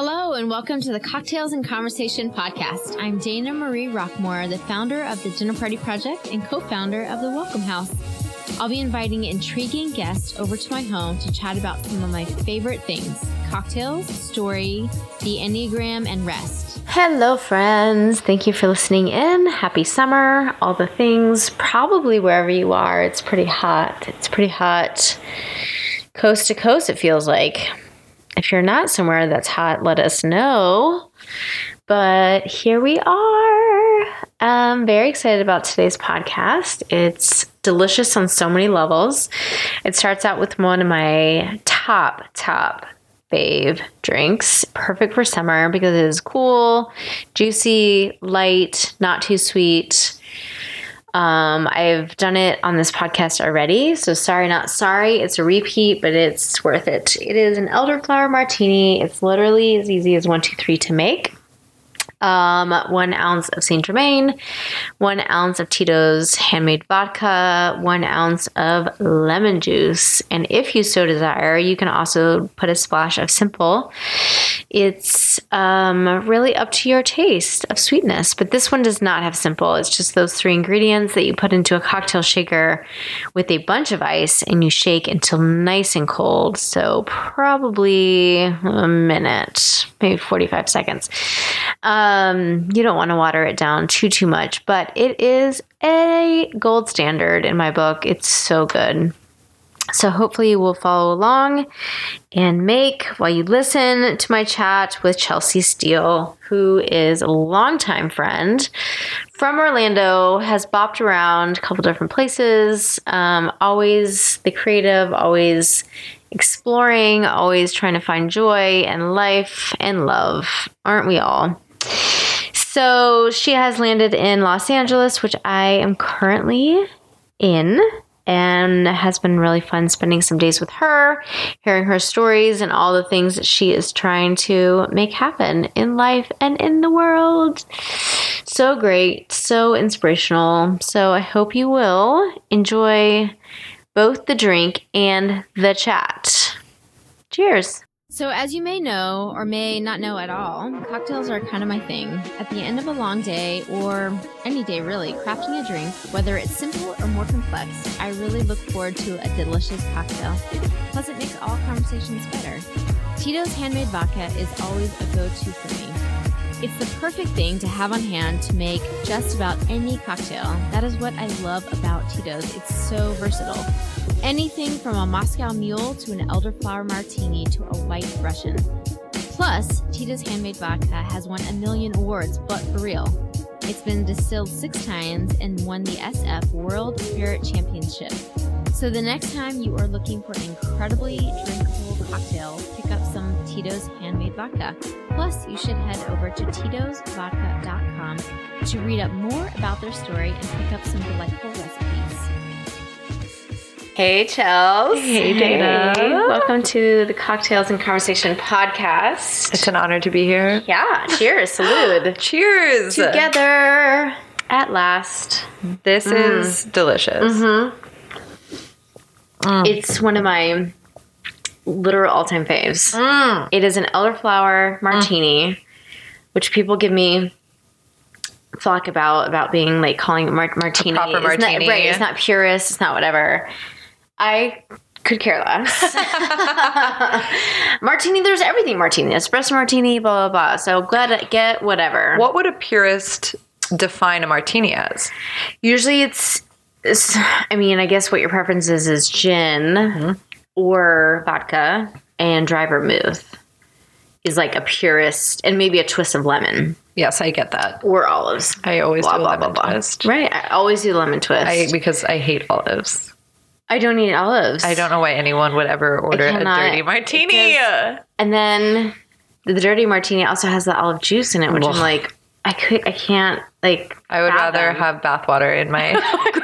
Hello, and welcome to the Cocktails and Conversation podcast. I'm Dana Marie Rockmore, the founder of the Dinner Party Project and co founder of the Welcome House. I'll be inviting intriguing guests over to my home to chat about some of my favorite things cocktails, story, the Enneagram, and rest. Hello, friends. Thank you for listening in. Happy summer, all the things, probably wherever you are. It's pretty hot. It's pretty hot. Coast to coast, it feels like. If you're not somewhere that's hot, let us know. But here we are. I'm very excited about today's podcast. It's delicious on so many levels. It starts out with one of my top, top fave drinks. Perfect for summer because it is cool, juicy, light, not too sweet. Um, I've done it on this podcast already, so sorry, not sorry. It's a repeat, but it's worth it. It is an elderflower martini. It's literally as easy as one, two, three to make um, one ounce of Saint Germain, one ounce of Tito's handmade vodka, one ounce of lemon juice. And if you so desire, you can also put a splash of simple. It's um, really up to your taste of sweetness, but this one does not have simple. It's just those three ingredients that you put into a cocktail shaker with a bunch of ice and you shake until nice and cold. So, probably a minute, maybe 45 seconds. Um, you don't want to water it down too too much, but it is a gold standard in my book. It's so good. So hopefully you will follow along and make while you listen to my chat with Chelsea Steele, who is a longtime friend from Orlando, has bopped around a couple different places, um, always the creative, always exploring, always trying to find joy and life and love. Aren't we all? So she has landed in Los Angeles, which I am currently in, and has been really fun spending some days with her, hearing her stories and all the things that she is trying to make happen in life and in the world. So great, so inspirational. So I hope you will enjoy both the drink and the chat. Cheers. So, as you may know or may not know at all, cocktails are kind of my thing. At the end of a long day, or any day really, crafting a drink, whether it's simple or more complex, I really look forward to a delicious cocktail. Plus, it makes all conversations better. Tito's handmade vodka is always a go to for me. It's the perfect thing to have on hand to make just about any cocktail. That is what I love about Tito's. It's so versatile. Anything from a Moscow Mule to an elderflower martini to a white Russian. Plus, Tito's handmade vodka has won a million awards, but for real. It's been distilled six times and won the SF World Spirit Championship. So the next time you are looking for an incredibly drinkable cocktail, pick up Tito's handmade vodka. Plus, you should head over to titosvodka.com to read up more about their story and pick up some delightful recipes. Hey, Chels. Hey, Dana. Hey. Welcome to the Cocktails and Conversation podcast. It's an honor to be here. Yeah, cheers, salute. Cheers. Together at last. This mm. is delicious. Mm-hmm. Mm. It's one of my literal all time faves. Mm. It is an elderflower martini, which people give me flack about about being like calling it mar- martini. A proper It's not- martini. right? It's not purist. It's not whatever. I could care less. martini, there's everything martini, espresso martini, blah blah blah. So glad get whatever. What would a purist define a martini as? Usually it's, it's, I mean, I guess what your preference is is gin Mm-hmm. Or vodka and dry vermouth is like a purist and maybe a twist of lemon Yes, I get that. or olives. I always Blah, do blah, lemon blah, twist. Right. I always do lemon twist. I because I hate olives. I don't eat olives. I don't know why anyone would ever order a dirty martini. because- And then the dirty martini also has the olive juice in it, which Ugh. I'm like, I could, I can't like. I would rather have bathwater in my.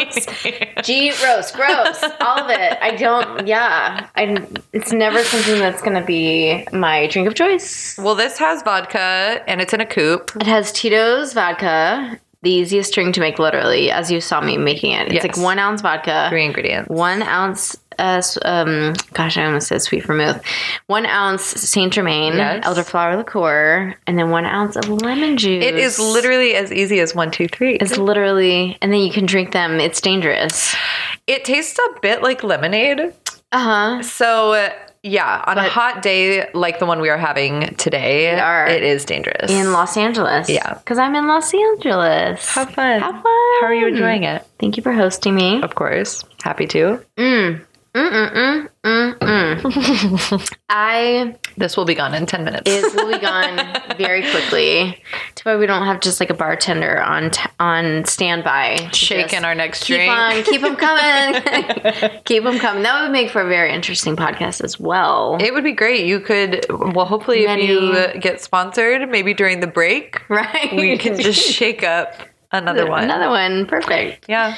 Gross, gross, all of it. I don't. Yeah, I. It's never something that's gonna be my drink of choice. well, this has vodka and it's in a coupe. It has Tito's vodka, the easiest drink to make, literally, as you saw me making it. It's Yes. like one ounce vodka, Three ingredients. one ounce uh, um, gosh, I almost said sweet vermouth. One ounce Saint Germain Yes. elderflower liqueur, and then one ounce of lemon juice. It is literally as easy as one, two, three. It's literally, and then you can drink them. It's dangerous. It tastes a bit like lemonade. Uh huh. So, yeah, on a hot day like the one we are having today, are. it is dangerous. In Los Angeles. Yeah. Because I'm in Los Angeles. Have fun. Have fun. How are you enjoying it? Thank you for hosting me. Of course. Happy to. Mm. Mm-mm-mm. Mm-mm. I This will be gone in 10 minutes. is will be gone very quickly. Too bad we don't have just like a bartender on t- on standby. Shaking our next keep drink. on, keep them coming, keep them coming. That would make for a very interesting podcast as well. It would be great. You could, well, hopefully, Many- if you get sponsored, maybe during the break, right? we can just shake up another one. Another one, perfect. Yeah.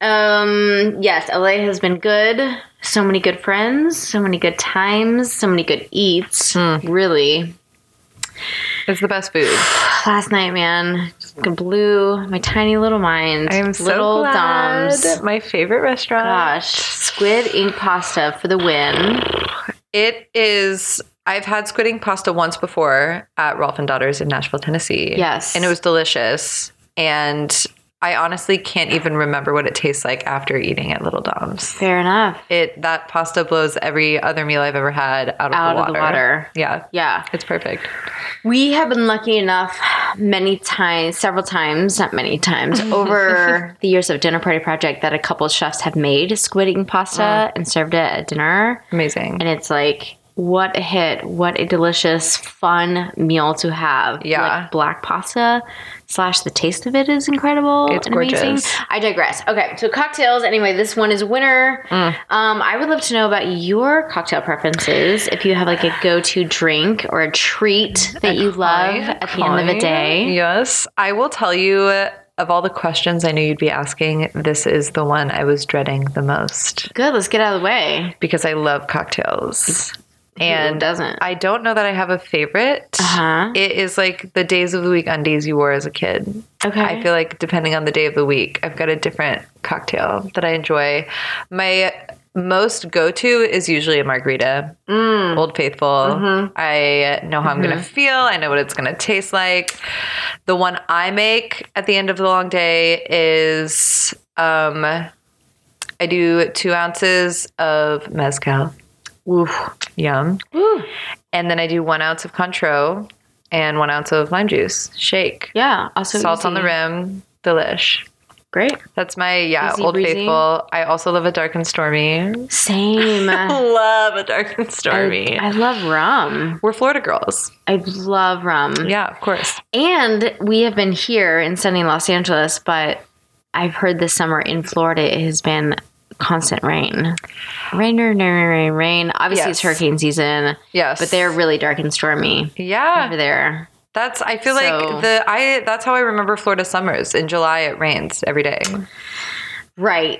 Um, yes, LA has been good. So many good friends, so many good times, so many good eats. Hmm. Really. It's the best food. Last night, man, just blew my tiny little mind. I am so little glad. Doms. My favorite restaurant. Gosh, squid ink pasta for the win. It is. I've had squid ink pasta once before at Rolf and Daughters in Nashville, Tennessee. Yes. and it was delicious. And I honestly can't even remember what it tastes like after eating at Little Dom's. Fair enough. It that pasta blows every other meal I've ever had out of, Out the, of water. the water. Yeah, Yeah. it's perfect. We have been lucky enough many times, several times, not many times, over the years of Dinner Party Project that a couple of chefs have made squid ink pasta Mm. and served it at dinner. Amazing. And it's like, what a hit. What a delicious, fun meal to have. Yeah. Like black pasta slash the taste of it is incredible. It's and amazing. gorgeous. I digress. Okay, so cocktails. Anyway, this one is winner. Mm. Um, I would love to know about your cocktail preferences. If you have like a go to drink or a treat that you love at the end of the day. Yes, I will tell you. Of all the questions I knew you'd be asking, this is the one I was dreading the most Good, let's get out of the way. because I love cocktails. Who And doesn't? I don't know that I have a favorite. Uh-huh. It is like the days of the week undies you wore as a kid. Okay. I feel like depending on the day of the week, I've got a different cocktail that I enjoy. My most go to is usually a margarita, Mm. Old Faithful. Mm-hmm. I know how I'm going to feel, I know what it's going to taste like. The one I make at the end of the long day is um, I do two ounces of mezcal. Oof. Yum. Ooh. And then I do one ounce of Cointreau and one ounce of lime juice. Shake. Yeah. Also, Salt on the rim. Delish. Great. That's my, yeah, Easy Old breezy. Faithful. I also love a dark and stormy. Same. I love a dark and stormy. I love rum. We're Florida girls. I love rum. Yeah, of course. And we have been here in sunny Los Angeles, but I've heard this summer in Florida it has been constant rain. Rain, rain, rain, rain, rain. Obviously, it's hurricane season, Yes. but they're really dark and stormy yeah. over there. That's I feel So- like the I that's how I remember Florida summers. In July it rains every day. Right.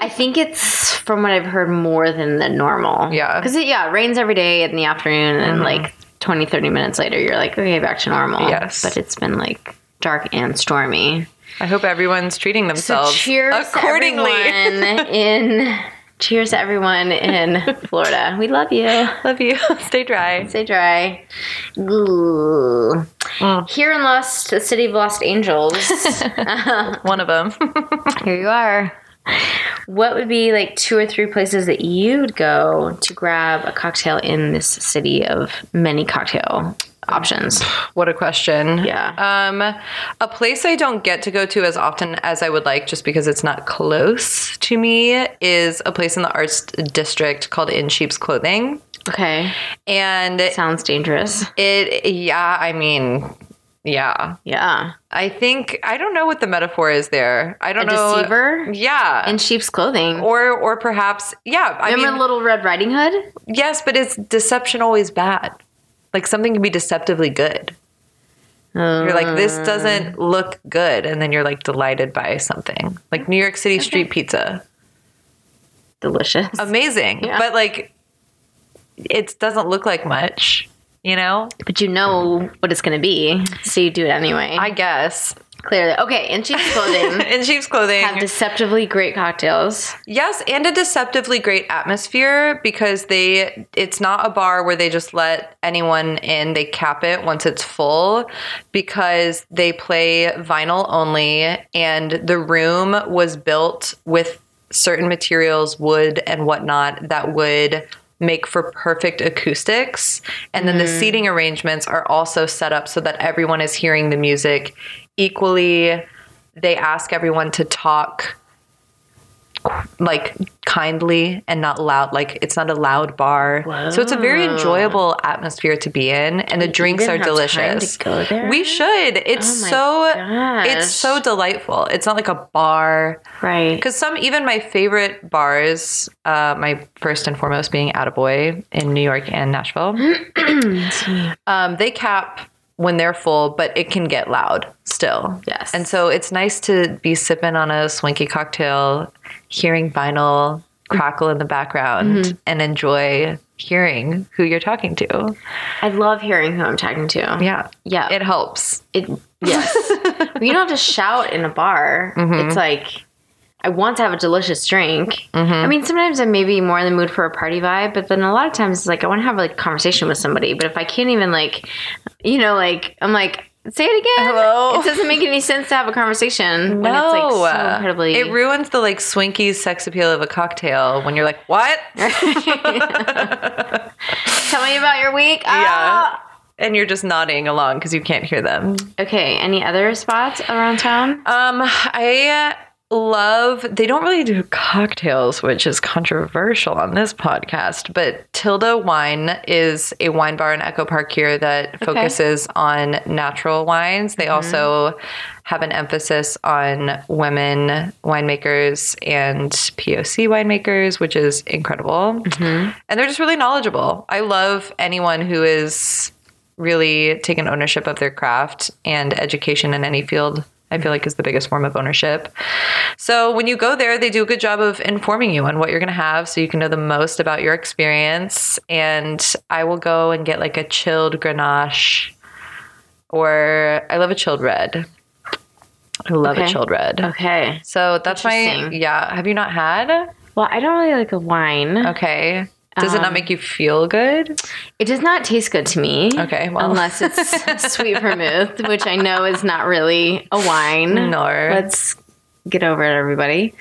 I think it's from what I've heard more than the normal. Yeah. Because it, yeah, it rains every day in the afternoon and mm-hmm. like 20, 30 minutes later, you're like, okay, back to normal. Yes. But it's been like dark and stormy. I hope everyone's treating So themselves cheers accordingly. in cheers to everyone in Florida. We love you. Love you. Stay dry. Stay dry. Ooh. Mm. Here in Lost, the city of Lost Angels, One of them. here you are. What would be like two or three places that you'd go to grab a cocktail in this city of many cocktail options? what a question. Yeah. Um, a place I don't get to go to as often as I would like, just because it's not close to me, is a place in the arts district called In Sheep's Clothing, Okay. and Sounds dangerous. it. Yeah, I mean, yeah. Yeah. I think I don't know what the metaphor is there. I don't A know. deceiver Yeah. in sheep's clothing. or or perhaps yeah. I Remember mean, Little Red Riding Hood? yes, but is deception always bad? Like something can be deceptively good. You're like, this Uh. doesn't look good, and then you're like delighted by something. Like New York City street pizza, delicious. amazing, Yeah. but like, it doesn't look like much. You know, but you know what it's going to be, so you do it anyway. I guess. Clearly. Okay, in sheep's clothing. in sheep's clothing. have deceptively great cocktails. Yes, and a deceptively great atmosphere because they it's not a bar where they just let anyone in. They cap it once it's full because they play vinyl only and the room was built with certain materials, wood and whatnot, that would make for perfect acoustics. And then the mm. seating arrangements are also set up so that everyone is hearing the music equally. They ask everyone to talk like kindly and not loud like it's not a loud bar. So it's a very enjoyable atmosphere to be in and the drinks are have time to delicious. we should. It's Oh so gosh. it's so delightful. It's not like a bar. Right. because some even my favorite bars uh, my first and foremost being attaboy in new york and nashville. Um, they cap when they're full but it can get loud still. Yes. and so it's nice to be sipping on a swanky cocktail hearing vinyl crackle in the background Mm-hmm. and enjoy hearing who you're talking to I love hearing who I'm talking to. yeah Yeah. it helps It yes. you don't have to shout in a bar. Mm-hmm. It's like I want to have a delicious drink. Mm-hmm. I mean, sometimes I may be more in the mood for a party vibe, but then a lot of times it's like I want to have like a conversation with somebody. But if I can't even like, you know, like I'm like, say it again. Hello? It doesn't make any sense to have a convection when it's like so incredibly. it ruins the like swanky sex appeal of a cocktail when you're like what Tell me about your week. Yeah. Ah! and you're just nodding along because you can't hear them. Okay. Any other spots around town? Um, I love. They don't really do cocktails, which is controversial on this podcast. But Tilda Wine is a wine bar in Echo Park here that focuses on natural wines. They mm-hmm. also have an emphasis on women winemakers and POC winemakers, which is incredible. Mm-hmm. And they're just really knowledgeable. I love anyone who is really taken ownership of their craft and education in any field i feel like is the biggest form of ownership. So when you go there they do a good job of informing you on what you're going to have so you can know the most about your experience. And i will go and get like a chilled grenache or i love a chilled red. I love a chilled red. Okay. so that's my yeah. Have you not had? Well, I don't really like a wine. okay does it not um, make you feel good It does not taste good to me. Okay, well. unless it's sweet vermouth, which I know is not really a wine. No. let's get over it, everybody.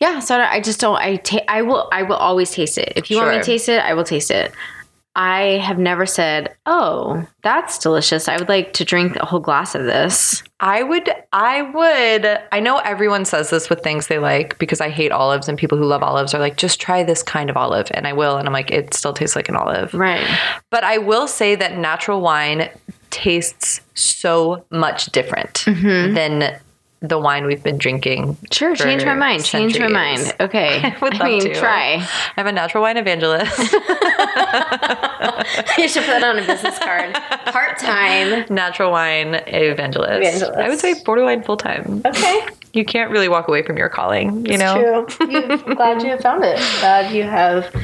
Yeah, so I just don't. I ta- I will. I will always taste it. If you want me to taste it, I will taste it. I have never said, "Oh, that's delicious. I would like to drink a whole glass of this." I would, I would, I know everyone says this with things they like because I hate olives and people who love olives are like, just try this kind of olive. And I will. And I'm like, it still tastes like an olive. Right. But I will say that natural wine tastes so much different mm-hmm. than the wine we've been drinking. Sure. Change my mind. Change my mind. Okay. I would love mean, to. try. I'm a natural wine evangelist, you should put that on a business card. Part time. natural wine evangelist. Evangelist. I would say borderline full time. Okay. You can't really walk away from your calling, you know? True. You, glad you have found it. Glad you have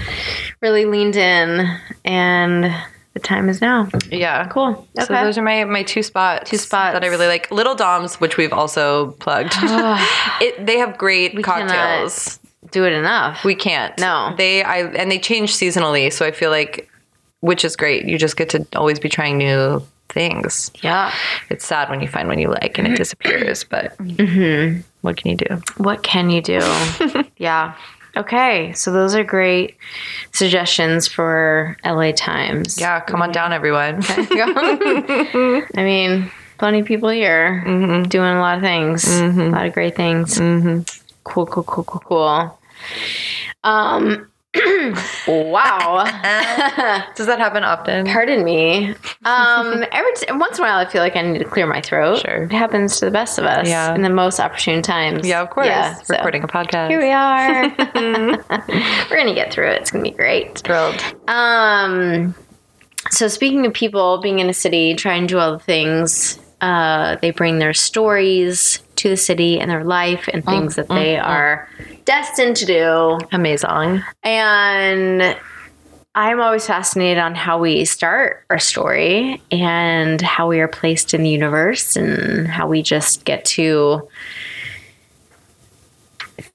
really leaned in, and the time is now. Yeah. Cool. So those are my my two spots. Two spots. that I really like. Little Dom's, which we've also plugged. it, they have great cocktails. Do it enough. We can't. No. They I and they change seasonally, so I feel like which is great. You just get to always be trying new things. yeah. It's sad when you find one you like and it disappears, but Mm-hmm. what can you do? What can you do? yeah. Okay. So those are great suggestions for LA Times. Yeah, come on down, everyone. I mean, plenty of people here Mm-hmm. doing a lot of things, a lot of great things. Cool, cool, cool, cool, cool. Um, wow. Does that happen often? Pardon me. Um, every t- once in a while, I feel like I need to clear my throat. Sure. it happens to the best of us. Yeah. in the most opportune times. Yeah, of course. Yeah, so Recording a podcast. Here we are. We're gonna get through it. It's gonna be great. Thrilled. Um, so speaking of people being in a city, trying to do all the things, uh, they bring their stories to the city and their life and mm, things that mm, they mm. are destined to do. Amazing. And I'm always fascinated on how we start our story and how we are placed in the universe and how we just get to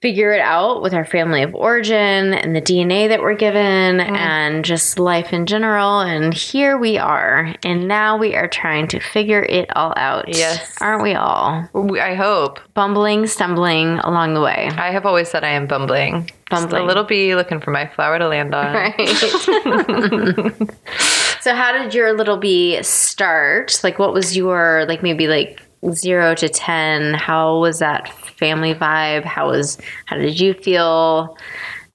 figure it out with our family of origin and the DNA that we're given mm. and just life in general. And here we are. And now we are trying to figure it all out. Yes. Aren't we all? I hope. Bumbling, stumbling along the way. I have always said I am bumbling. Bumbling. Just a little bee looking for my flower to land on. Right. so, how did your little bee start? Like, what was your, like, maybe like zero to 10? How was that family vibe? How was how did you feel?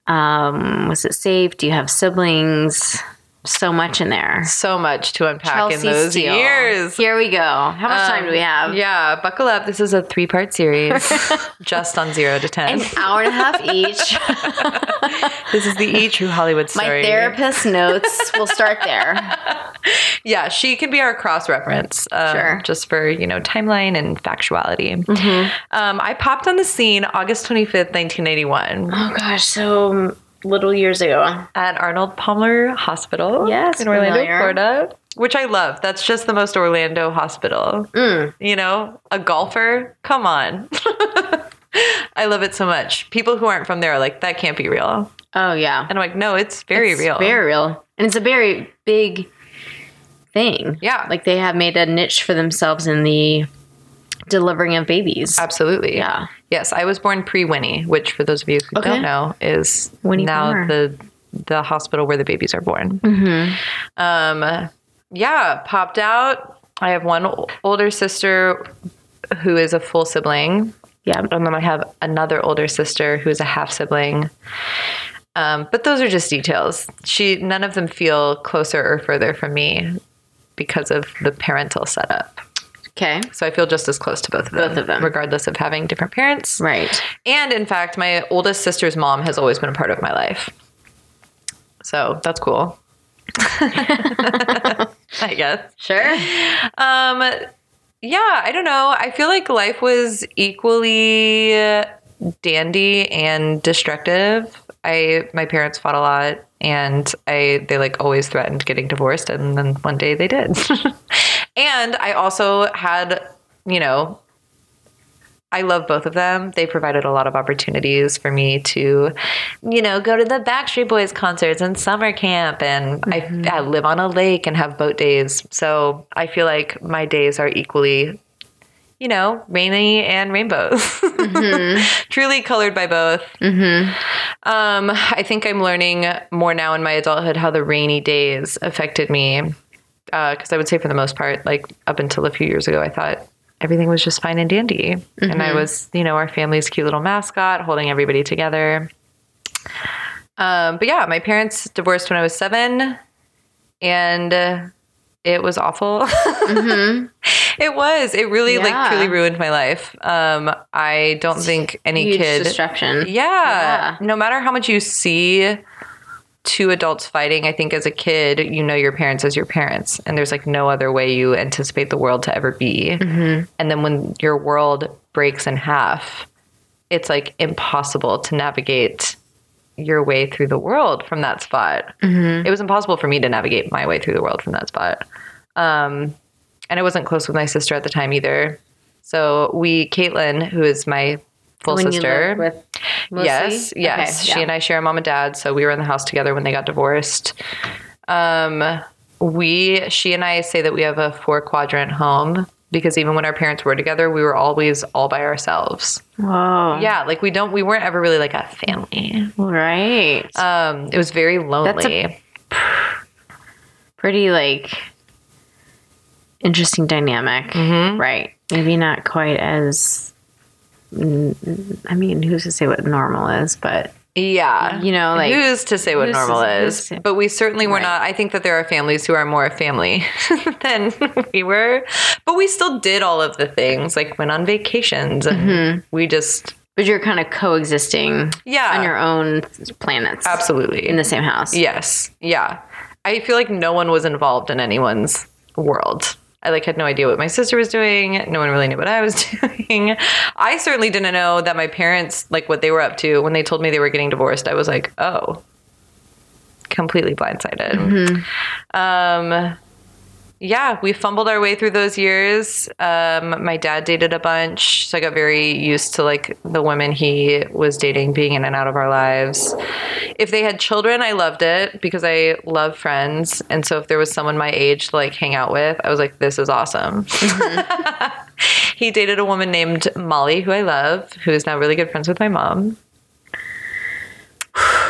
Um, was it safe? Do you have siblings? So much in there. So much to unpack Chelsea in those Steele. years. Here we go. How much um, time do we have? Yeah, buckle up. This is a three part series just on zero to 10. An hour and a half each. this is the E True Hollywood story. My therapist notes. We'll start there. yeah, she can be our cross reference. Um, sure. Just for, you know, timeline and factuality. Mm-hmm. Um, I popped on the scene August 25th, 1981. Oh, gosh. So little years ago at Arnold Palmer Hospital. Yes, in Orlando, familiar. Florida. Which I love. That's just the most Orlando hospital. Mm. You know, a golfer. Come on. I love it so much. People who aren't from there are like, that can't be real. Oh yeah. And I'm like, no, it's very it's real. Very real. And it's a very big thing. Yeah. Like they have made a niche for themselves in the delivering of babies. Absolutely. Yeah. Yes, I was born pre Winnie, which for those of you who okay. don't know is Winnie now Palmer. the the hospital where the babies are born. Mm-hmm. Um, yeah, popped out. I have one older sister who is a full sibling. Yeah, and then I have another older sister who is a half sibling. Um, but those are just details. She none of them feel closer or further from me because of the parental setup. Okay. So I feel just as close to both of them. Both of them. Regardless of having different parents. Right. And in fact, my oldest sister's mom has always been a part of my life. So that's cool. I guess. Sure. Um, yeah, I don't know. I feel like life was equally dandy and destructive. I my parents fought a lot and I they like always threatened getting divorced and then one day they did. And I also had, you know, I love both of them. They provided a lot of opportunities for me to, you know, go to the Backstreet Boys concerts and summer camp, and mm-hmm. I, I, live on a lake and have boat days. So I feel like my days are equally, you know, rainy and rainbows. Mm-hmm. Truly colored by both. Mm-hmm. Um, I think I'm learning more now in my adulthood how the rainy days affected me because uh, I would say for the most part, like up until a few years ago, I thought everything was just fine and dandy, mm-hmm. and I mm-hmm. was, you know, our family's cute little mascot, holding everybody together. Um, but yeah, my parents divorced when I was seven, and uh, it was awful. Mm-hmm. it was. It really, yeah. like, truly ruined my life. Um, I don't think any Huge kid. Destruction. Yeah, yeah. No matter how much you see two adults fighting, I think as a kid, you know your parents as your parents, and there's like no other way you anticipate the world to ever be. Mm-hmm. And then when your world breaks in half, it's like impossible to navigate your way through the world from that spot. Mm-hmm. It was impossible for me to navigate my way through the world from that spot. Um, and I wasn't close with my sister at the time either. So we, Caitlin, who is my full when sister. with Yes, yes. Okay, she yeah. and I share a mom and dad, so we were in the house together when they got divorced. Um, we, she and I say that we have a four quadrant home because even when our parents were together, we were always all by ourselves. Wow. Yeah, like we don't, we weren't ever really like a family. Right. Um, it was very lonely. pretty like interesting dynamic. Mm-hmm. Right. Maybe not quite as I mean, who's to say what normal is, but yeah. You know, like who's to say what normal is? is? But we certainly were right. not. I think that there are families who are more a family than we were. But we still did all of the things, like went on vacations and mm-hmm. we just but you're kind of coexisting yeah. on your own planets. Absolutely. In the same house. Yes. Yeah. I feel like no one was involved in anyone's world. I like had no idea what my sister was doing. No one really knew what I was doing. I certainly didn't know that my parents like what they were up to when they told me they were getting divorced. I was like, "Oh." completely blindsided. Um, yeah, we fumbled our way through those years. Um, my dad dated a bunch, so I got very used to like the women he was dating being in and out of our lives. If they had children, I loved it because I love friends, and so if there was someone my age to like hang out with, I was like, this is awesome. he dated a woman named Molly, who I love, who is now really good friends with my mom.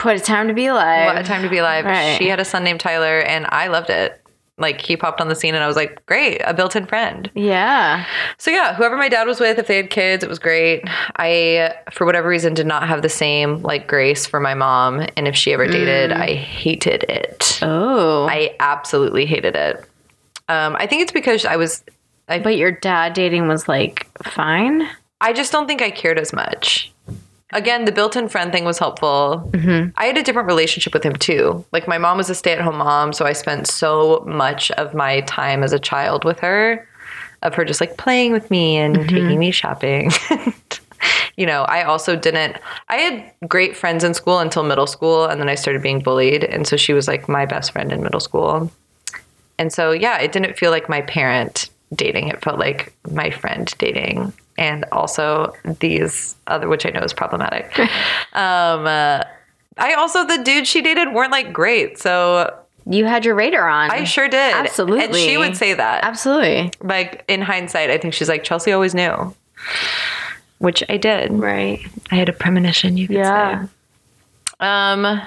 What a time to be alive. What a time to be alive. Right. She had a son named Tyler, and I loved it. Like he popped on the scene, and I was like, great, a built-in friend. Yeah. So yeah, whoever my dad was with, if they had kids, it was great. I, for whatever reason, did not have the same like grace for my mom, and if she ever dated, I hated it. Oh. I absolutely hated it. Um, I think it's because I was, I, but your dad dating was like fine. I just don't think I cared as much. Again, the built-in friend thing was helpful. Mm-hmm. I had a different relationship with him too. Like my mom was a stay-at-home mom, so I spent so much of my time as a child with her, of her just like playing with me and mm-hmm. taking me shopping. you know, I also didn't. I had great friends in school until middle school, and then I started being bullied, and so she was like my best friend in middle school. And so, yeah, it didn't feel like my parent dating. It felt like my friend dating. And also these other, which I know is problematic. um, uh, I also, the dudes she dated weren't like great. So You had your radar on. I sure did. Absolutely. And she would say that. Absolutely. Like in hindsight, I think she's like, Chelsea always knew. Which I did. Right. I had a premonition, you could Yeah. say. Um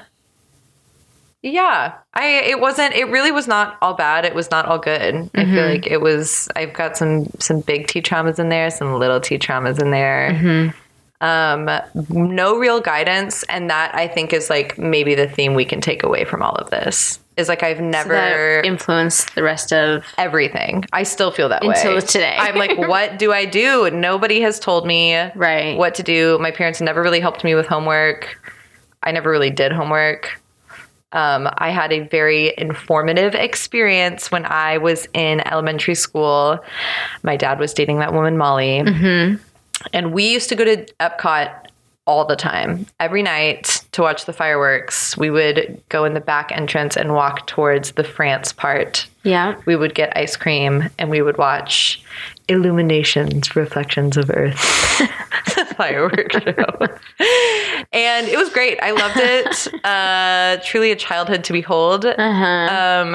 yeah, I it wasn't it really was not all bad. It was not all good. I feel like it was I've got some some big T traumas in there, some little T traumas in there. Um no real guidance and that I think is like maybe the theme we can take away from all of this. Is like I've never That influenced the rest of everything. I still feel that Until way until today. I'm like, what do I do? Nobody has told me Right. what to do. My parents never really helped me with homework. I never really did homework. Um, I had a very informative experience when I was in elementary school. My dad was dating that woman, Molly. And we used to go to Epcot all the time, every night to watch the fireworks. We would go in the back entrance and walk towards the France part Yeah. we would get ice cream and we would watch illuminations reflections of earth firework show and it was great. I loved it. Uh truly a childhood to behold. Um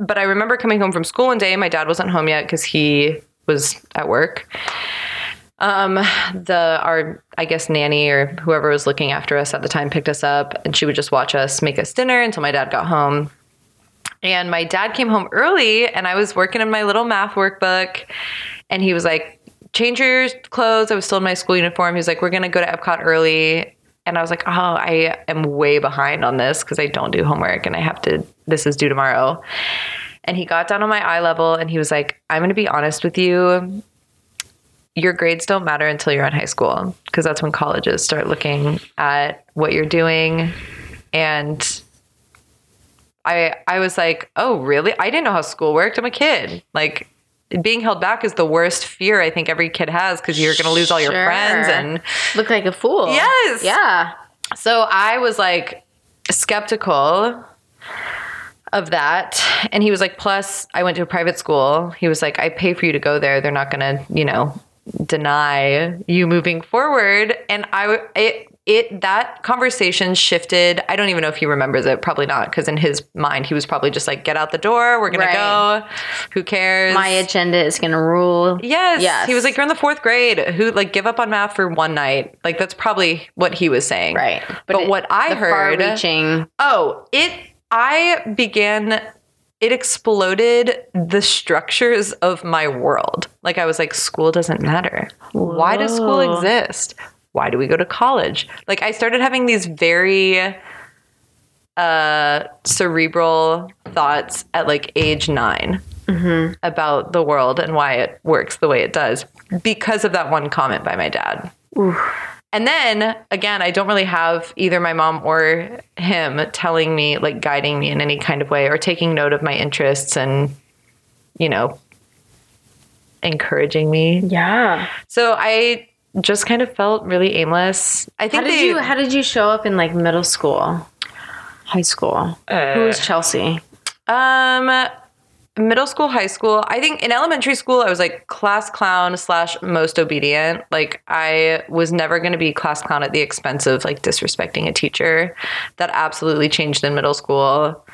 but i remember coming home from school one day. My dad wasn't home yet because he was at work. Um the our i guess nanny or whoever was looking after us at the time picked us up and she would just watch us make us dinner until my dad got home. And my dad came home early and I was working in my little math workbook and he was like, change your clothes. I was still in my school uniform. He was like, we're going to go to Epcot early. And I was like, oh, I am way behind on this because I don't do homework and I have to, this is due tomorrow. And he got down on my eye level and he was like, I'm going to be honest with you. Your grades don't matter until you're in high school because that's when colleges start looking at what you're doing. And I I was like, "Oh, really? I didn't know how school worked. I'm a kid." Like being held back is the worst fear I think every kid has because you're going to lose all your Sure. friends and Look like a fool. Yes. Yeah. so I was like skeptical of that. And he was like, plus, I went to a private school. He was like, I pay for you to go there. They're not going to, you know, deny you moving forward. And I, it, it, that conversation shifted. I don't even know if he remembers it. Probably not. Cause in his mind, he was probably just like, get out the door. We're going Right. to go. Who cares? My agenda is going to rule. Yes. Yes. He was like, you're in the fourth grade. Who like give up on math for one night? Like that's probably what he was saying. Right. But, it- what I heard, far-reaching. oh, it. I began. It exploded the structures of my world. Like I was like, school doesn't matter. Why does school exist? Why do we go to college? Like I started having these very uh cerebral thoughts at like age 9 about the world and why it works the way it does because of that one comment by my dad. And then again, I don't really have either my mom or him telling me, like guiding me in any kind of way or taking note of my interests and, you know, encouraging me. Yeah. So I just kind of felt really aimless. I think How did they, you How did you show up in like middle school? high school? Who was Chelsea? Um, middle school, high school. I think in elementary school, I was like class clown slash most obedient. Like I was never going to be class clown at the expense of like disrespecting a teacher. That absolutely changed in middle school.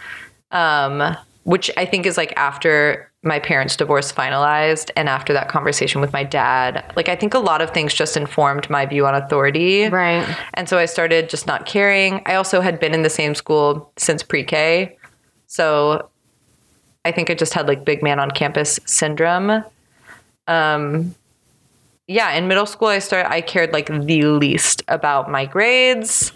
Um, which I think is like after my parents' divorce finalized and after that conversation with my dad. Like I think a lot of things just informed my view on authority. Right. And so I started just not caring. I also had been in the same school since pre-K. So I think I just had like big man on campus syndrome. Um yeah, in middle school I started I cared like the least about my grades.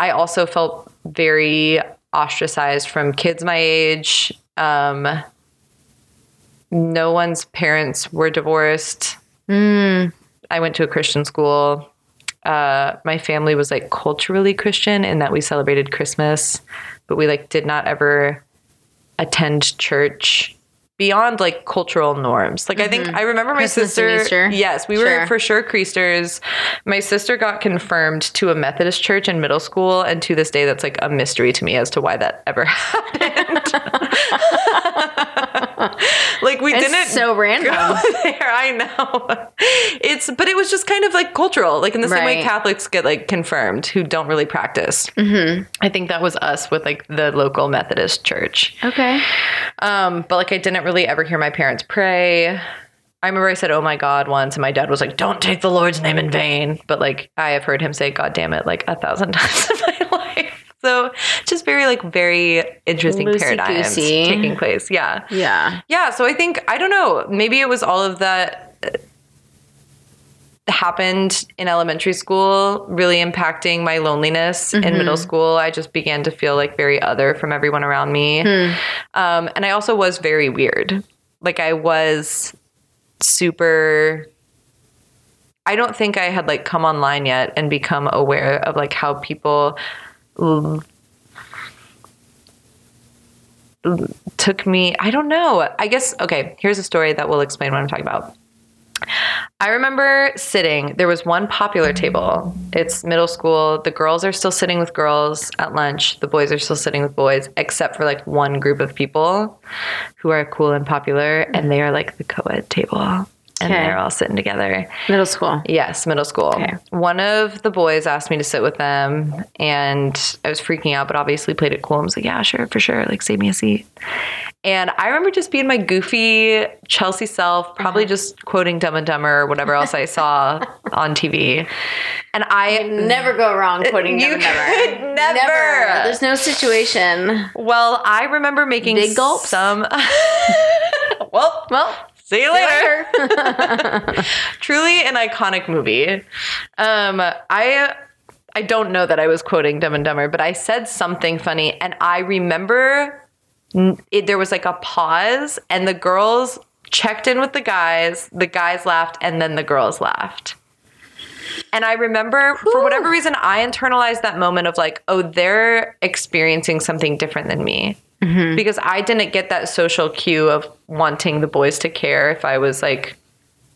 I also felt very ostracized from kids my age. Um no one's parents were divorced. I went to a Christian school. Uh, my family was like culturally Christian in that we celebrated Christmas, but we like did not ever attend church beyond like cultural norms. Like I think I remember my Christmas sister. Yes, we were for sure Creasters. My sister got confirmed to a Methodist church in middle school, and to this day, that's like a mystery to me as to why that ever happened. like we It's didn't so random. there. I know. It's but it was just kind of like cultural, like in the same way Catholics get like confirmed who don't really practice. Mm-hmm. I think that was us with like the local Methodist church. Okay. Um, but like I didn't really ever hear my parents pray. I remember I said, "Oh my God" once, and my dad was like, "Don't take the Lord's name in vain." But like I have heard him say "God damn it" like a thousand times in my life. So just very like very interesting paradigms Loosey-goosey. taking place. Yeah. Yeah. Yeah, so I think I don't know. Maybe it was all of that uh, happened in elementary school, really impacting my loneliness in middle school. I just began to feel like very other from everyone around me, um, and I also was very weird. Like I was super. I don't think I had like come online yet and become aware of like how people Mm. took me i don't know. I guess okay here's a story that will explain what i'm talking about. I remember sitting there was one popular table. It's middle school. The girls are still sitting with girls at lunch. The boys are still sitting with boys except for like one group of people who are cool and popular and they are like the co-ed table and Okay. they're all sitting together Middle school. Yes, middle school. Okay. One of the boys asked me to sit with them, and I was freaking out, but obviously played it cool. I was like, "Yeah, sure, for sure. Like, save me a seat." And I remember just being my goofy Chelsea self, probably uh-huh. just quoting Dumb and Dumber or whatever else I saw on TV. And I Never go wrong quoting You Never Never. could never. There's no situation. well, I remember making Big gulps? some. well, Well, see you later. Truly an iconic movie. Um, I I don't know that I was quoting Dumb and Dumber, but I said something funny, and I remember it, there was like a pause, and the girls checked in with the guys. The guys laughed, and then the girls laughed. And I remember, for whatever reason, I internalized that moment of like, oh, they're experiencing something different than me. Mm-hmm. Because I didn't get that social cue of wanting the boys to care if I was like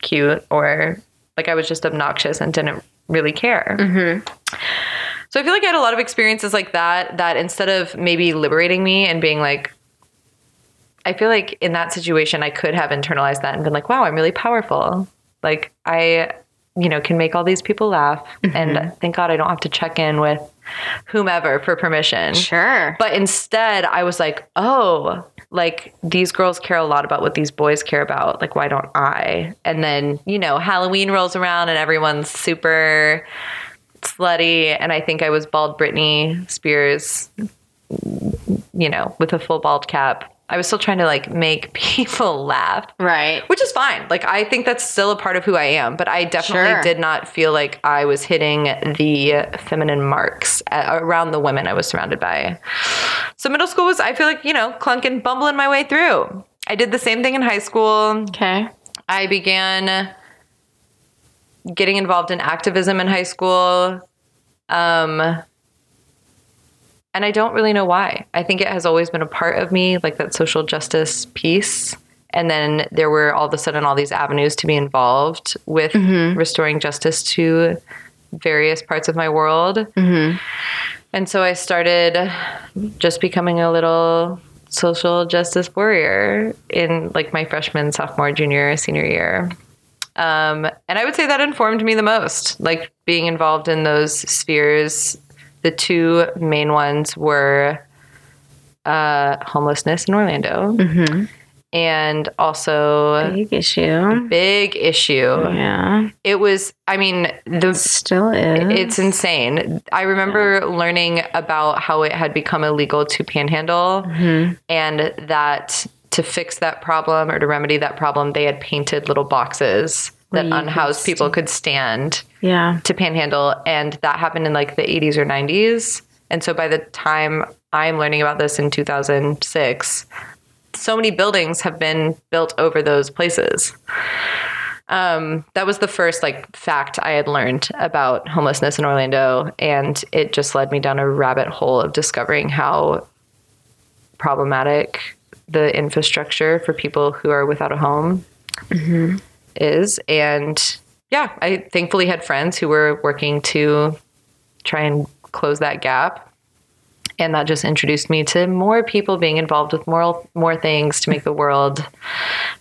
cute or like I was just obnoxious and didn't really care. Mm-hmm. So I feel like I had a lot of experiences like that, that instead of maybe liberating me and being like, I feel like in that situation, I could have internalized that and been like, wow, I'm really powerful. Like, I, you know, can make all these people laugh. And mm-hmm. thank God I don't have to check in with whomever for permission. sure. But instead, I was like, oh, like these girls care a lot about what these boys care about. Like, why don't I? And then, you know, Halloween rolls around and everyone's super slutty. And I think I was bald Britney Spears, you know, with a full bald cap. I was still trying to like make people laugh Right. which is fine. Like I think that's still a part of who I am, but I definitely Sure. did not feel like I was hitting the feminine marks a- around the women I was surrounded by. So middle school was I feel like, you know, clunking bumbling my way through. I did the same thing in high school. Okay. I began getting involved in activism in high school. Um and I don't really know why. I think it has always been a part of me, like that social justice piece. And then there were all of a sudden all these avenues to be involved with restoring justice to various parts of my world. And so I started just becoming a little social justice warrior in like my freshman, sophomore, junior, senior year. Um, and I would say that informed me the most, like being involved in those spheres. The two main ones were uh, homelessness in Orlando and also Big issue. big issue. Yeah. It was, I mean, the Still is. it's insane. I remember learning about how it had become illegal to panhandle and that to fix that problem or to remedy that problem, they had painted little boxes that unhoused people could stand yeah. to panhandle. And that happened in like the 80s or 90s. And so by the time I'm learning about this in 2006, so many buildings have been built over those places. Um, that was the first like fact I had learned about homelessness in Orlando, and it just led me down a rabbit hole of discovering how problematic the infrastructure for people who are without a home is. And yeah, I thankfully had friends who were working to try and close that gap. And that just introduced me to more people being involved with more more things to make the world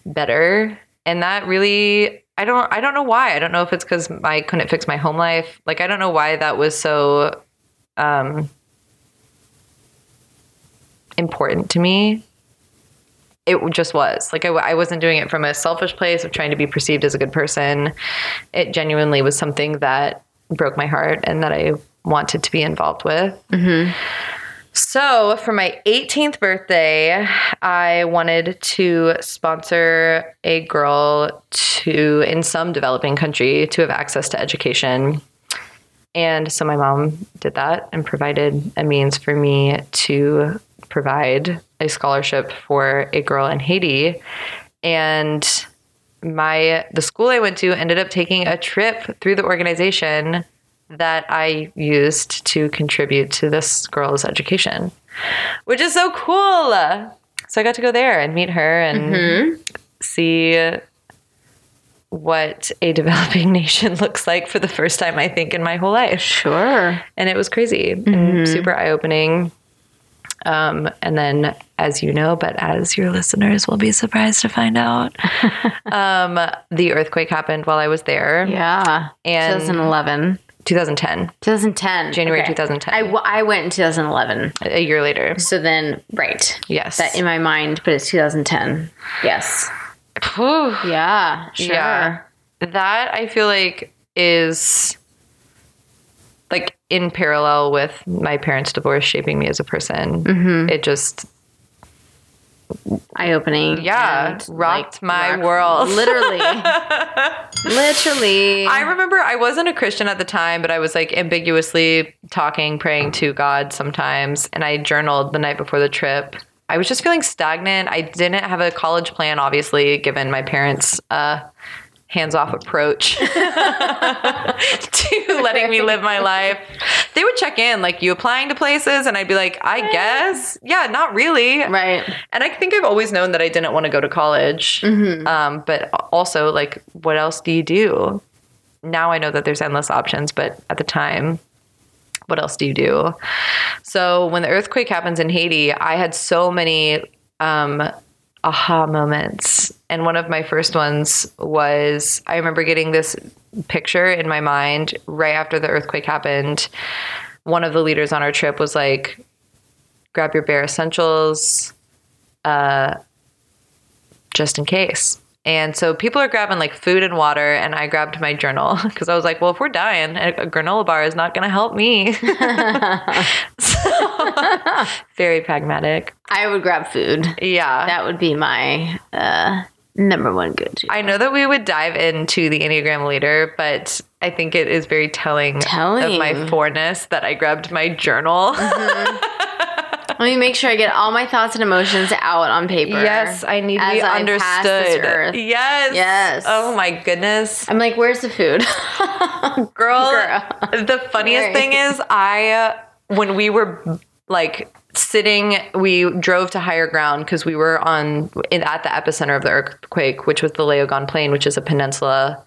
better. And that really I don't I don't know why. I don't know if it's cuz I couldn't fix my home life. Like I don't know why that was so um important to me it just was. Like I, I wasn't doing it from a selfish place of trying to be perceived as a good person. It genuinely was something that broke my heart and that i wanted to be involved with. Mm-hmm. So for my 18th birthday i wanted to sponsor a girl to in some developing country to have access to education. And so my mom did that and provided a means for me to provide a scholarship for a girl in Haiti. And my the school I went to ended up taking a trip through the organization that I used to contribute to this girl's education, which is so cool. So I got to go there and meet her and mm-hmm. see what a developing nation looks like for the first time, I think, in my whole life. Sure. And it was crazy and mm-hmm. super eye opening. Um, and then, as you know, but as your listeners will be surprised to find out, um, the earthquake happened while I was there. Yeah. And 2011. 2010, 2010. January Okay. 2010. I, w- I went in 2011. a year later. So then, right. Yes. That in my mind, but it's 2010. Yes. Yeah. Sure. Yeah. That I feel like is like in parallel with my parents' divorce shaping me as a person. Mm-hmm. It just Eye opening. Yeah, rocked my world. Literally. Literally. I remember I wasn't a Christian at the time, but I was like ambiguously talking, praying to God sometimes. And I journaled the night before the trip. I was just feeling stagnant. I didn't have a college plan, obviously, given my parents' uh, hands off approach to letting me live my life. They would check in, like, you applying to places? And I'd be like, I guess. Yeah, not really. right. And I think I've always known that I didn't want to go to college. Um, but also, like, what else do you do? Now I know that there's endless options, but at the time, what else do you do? So when the earthquake happens in Haiti, I had so many um, aha moments. And one of my first ones was I remember getting this picture in my mind right after the earthquake happened. One of the leaders on our trip was like, grab your bare essentials, uh, just in case. And so people are grabbing like food and water, and I grabbed my journal because I was like, well, if we're dying, a, a granola bar is not going to help me. so, very pragmatic. I would grab food. Yeah. That would be my uh, number one go to. I know that we would dive into the Enneagram later, but I think it is very telling, Telling. of my fourness that I grabbed my journal. Let me make sure I get all my thoughts and emotions out on paper. yes, I need to be I understood. Yes. Yes. Oh my goodness. I'm like, where's the food? Girl, Girl. the funniest thing is, I, uh, when we were like sitting, we drove to higher ground because we were on in, at the epicenter of the earthquake, which was the Léogâne Plain, which is a peninsula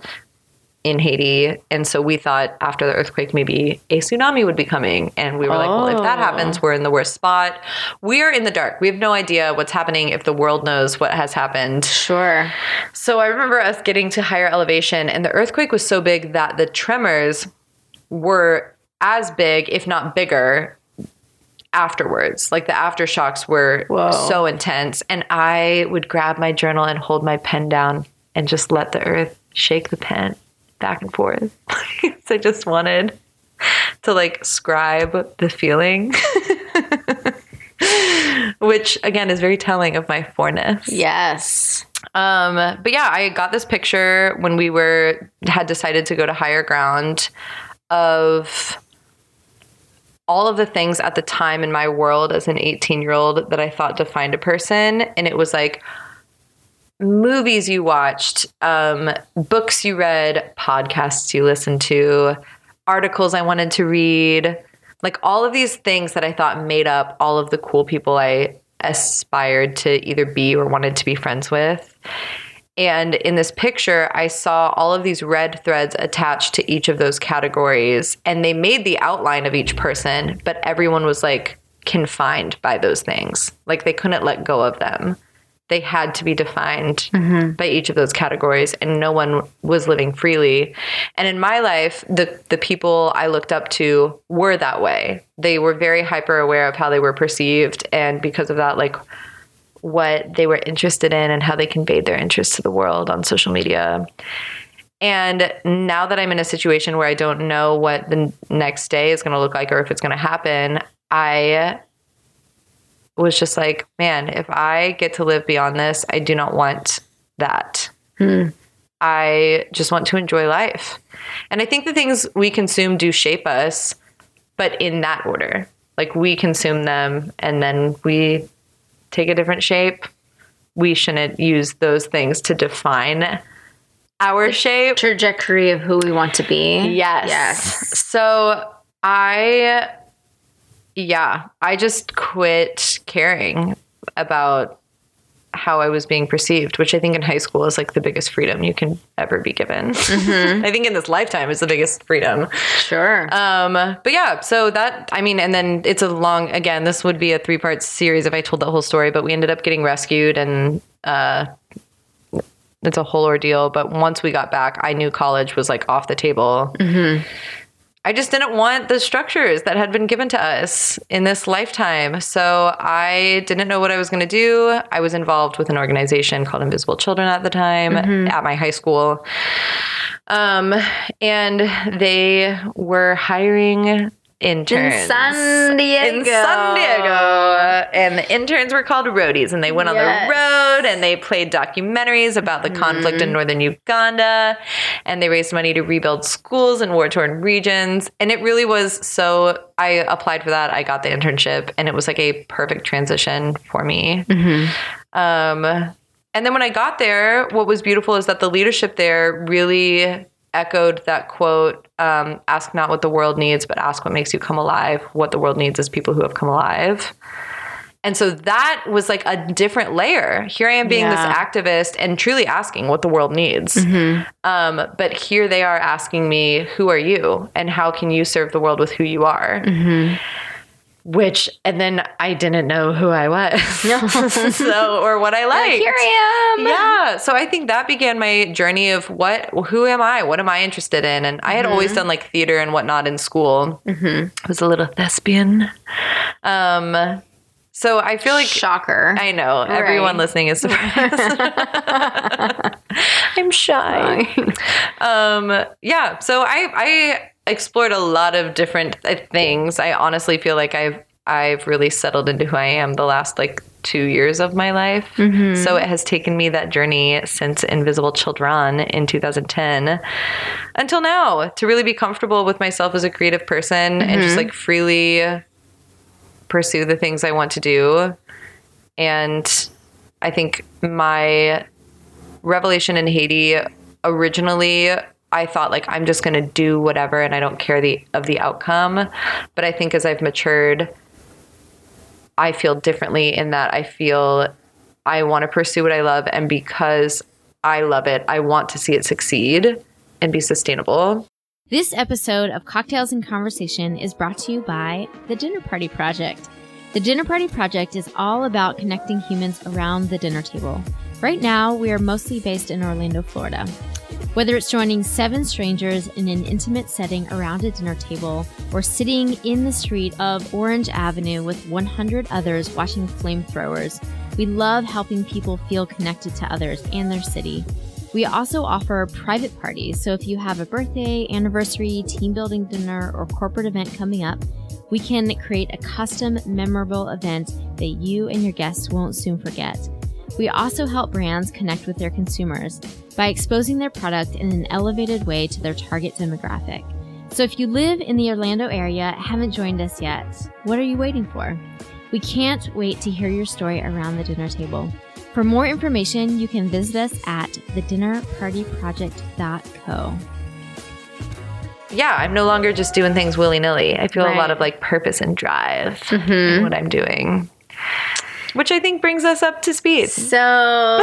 in Haiti. And so we thought after the earthquake, maybe a tsunami would be coming. And we were like, well, if that Oh. happens, we're in the worst spot. We are in the dark. We have no idea what's happening if the world knows what has happened. Sure. So I remember us getting to higher elevation, and the earthquake was so big that the tremors were as big, if not bigger, afterwards. Like the aftershocks were Whoa. so intense. And I would grab my journal and hold my pen down and just let the earth shake the pen back and forth. so I just wanted to like scribe the feeling. Which again is very telling of my fourness. Yes. Um, but yeah, I got this picture when we were had decided to go to higher ground of all of the things at the time in my world as an 18 year old that I thought defined a person. And it was like movies you watched, um, books you read, podcasts you listened to, articles I wanted to read, like all of these things that I thought made up all of the cool people I aspired to either be or wanted to be friends with. And in this picture, I saw all of these red threads attached to each of those categories, and they made the outline of each person, but everyone was like confined by those things. Like they couldn't let go of them. They had to be defined mm-hmm. by each of those categories, and no one was living freely. And in my life, the the people I looked up to were that way. They were very hyper aware of how they were perceived, and because of that, like what they were interested in and how they conveyed their interests to the world on social media. And now that I'm in a situation where I don't know what the next day is going to look like or if it's going to happen, I was just like, man, if I get to live beyond this, I do not want that. Hmm. I just want to enjoy life. And I think the things we consume do shape us, but in that order. Like we consume them and then we take a different shape. We shouldn't use those things to define our shape. Trajectory of who we want to be. Yes. Yes. So I, yeah, I just quit caring about how I was being perceived, which I think in high school is like the biggest freedom you can ever be given. I think in this lifetime is the biggest freedom. Sure. Um, but yeah, so that I mean, and then it's a long again. This would be a three part series if I told the whole story. But we ended up getting rescued, and uh, it's a whole ordeal. But once we got back, I knew college was like off the table. I just didn't want the structures that had been given to us in this lifetime. So I didn't know what I was going to do. I was involved with an organization called Invisible Children at the time at my high school. Um, and they were hiring interns in San Diego. in San Diego. And the interns were called roadies, and they went on the road and they played documentaries about the conflict in northern Uganda. And they raised money to rebuild schools in war torn regions. And it really was so. I applied for that. I got the internship, and it was like a perfect transition for me. Um, and then when I got there, what was beautiful is that the leadership there really echoed that quote um, ask not what the world needs, but ask what makes you come alive. What the world needs is people who have come alive. And so that was like a different layer. Here I am being Yeah. this activist and truly asking what the world needs. Um, but here they are asking me, who are you? And how can you serve the world with who you are? Which, and then I didn't know who I was. so, or what I liked. Here I am. Yeah. So I think that began my journey of what, who am I? What am I interested in? And I had always done like theater and whatnot in school. I was a little thespian. Um, so I feel like Shocker. I know everyone listening is surprised. I'm shy. Um, yeah. So I I explored a lot of different uh, things. I honestly feel like I've I've really settled into who I am the last like two years of my life. So it has taken me that journey since Invisible Children in 2010 until now to really be comfortable with myself as a creative person and just like freely pursue the things I want to do. And I think my revelation in Haiti originally I thought like I'm just going to do whatever and I don't care the of the outcome. But I think as I've matured I feel differently in that I feel I want to pursue what I love and because I love it, I want to see it succeed. and be sustainable. This episode of Cocktails and Conversation is brought to you by the Dinner Party Project. The Dinner Party Project is all about connecting humans around the dinner table. Right now, we are mostly based in Orlando, Florida. Whether it's joining seven strangers in an intimate setting around a dinner table or sitting in the street of Orange Avenue with 100 others watching flamethrowers, we love helping people feel connected to others and their city. We also offer private parties, so if you have a birthday, anniversary, team building dinner, or corporate event coming up, we can create a custom, memorable event that you and your guests won't soon forget. We also help brands connect with their consumers by exposing their product in an elevated way to their target demographic. So if you live in the Orlando area, haven't joined us yet, what are you waiting for? We can't wait to hear your story around the dinner table. For more information, you can visit us at thedinnerpartyproject.co. Yeah, I'm no longer just doing things willy nilly. I feel a lot of like purpose and drive mm-hmm. in what I'm doing, which I think brings us up to speed. So,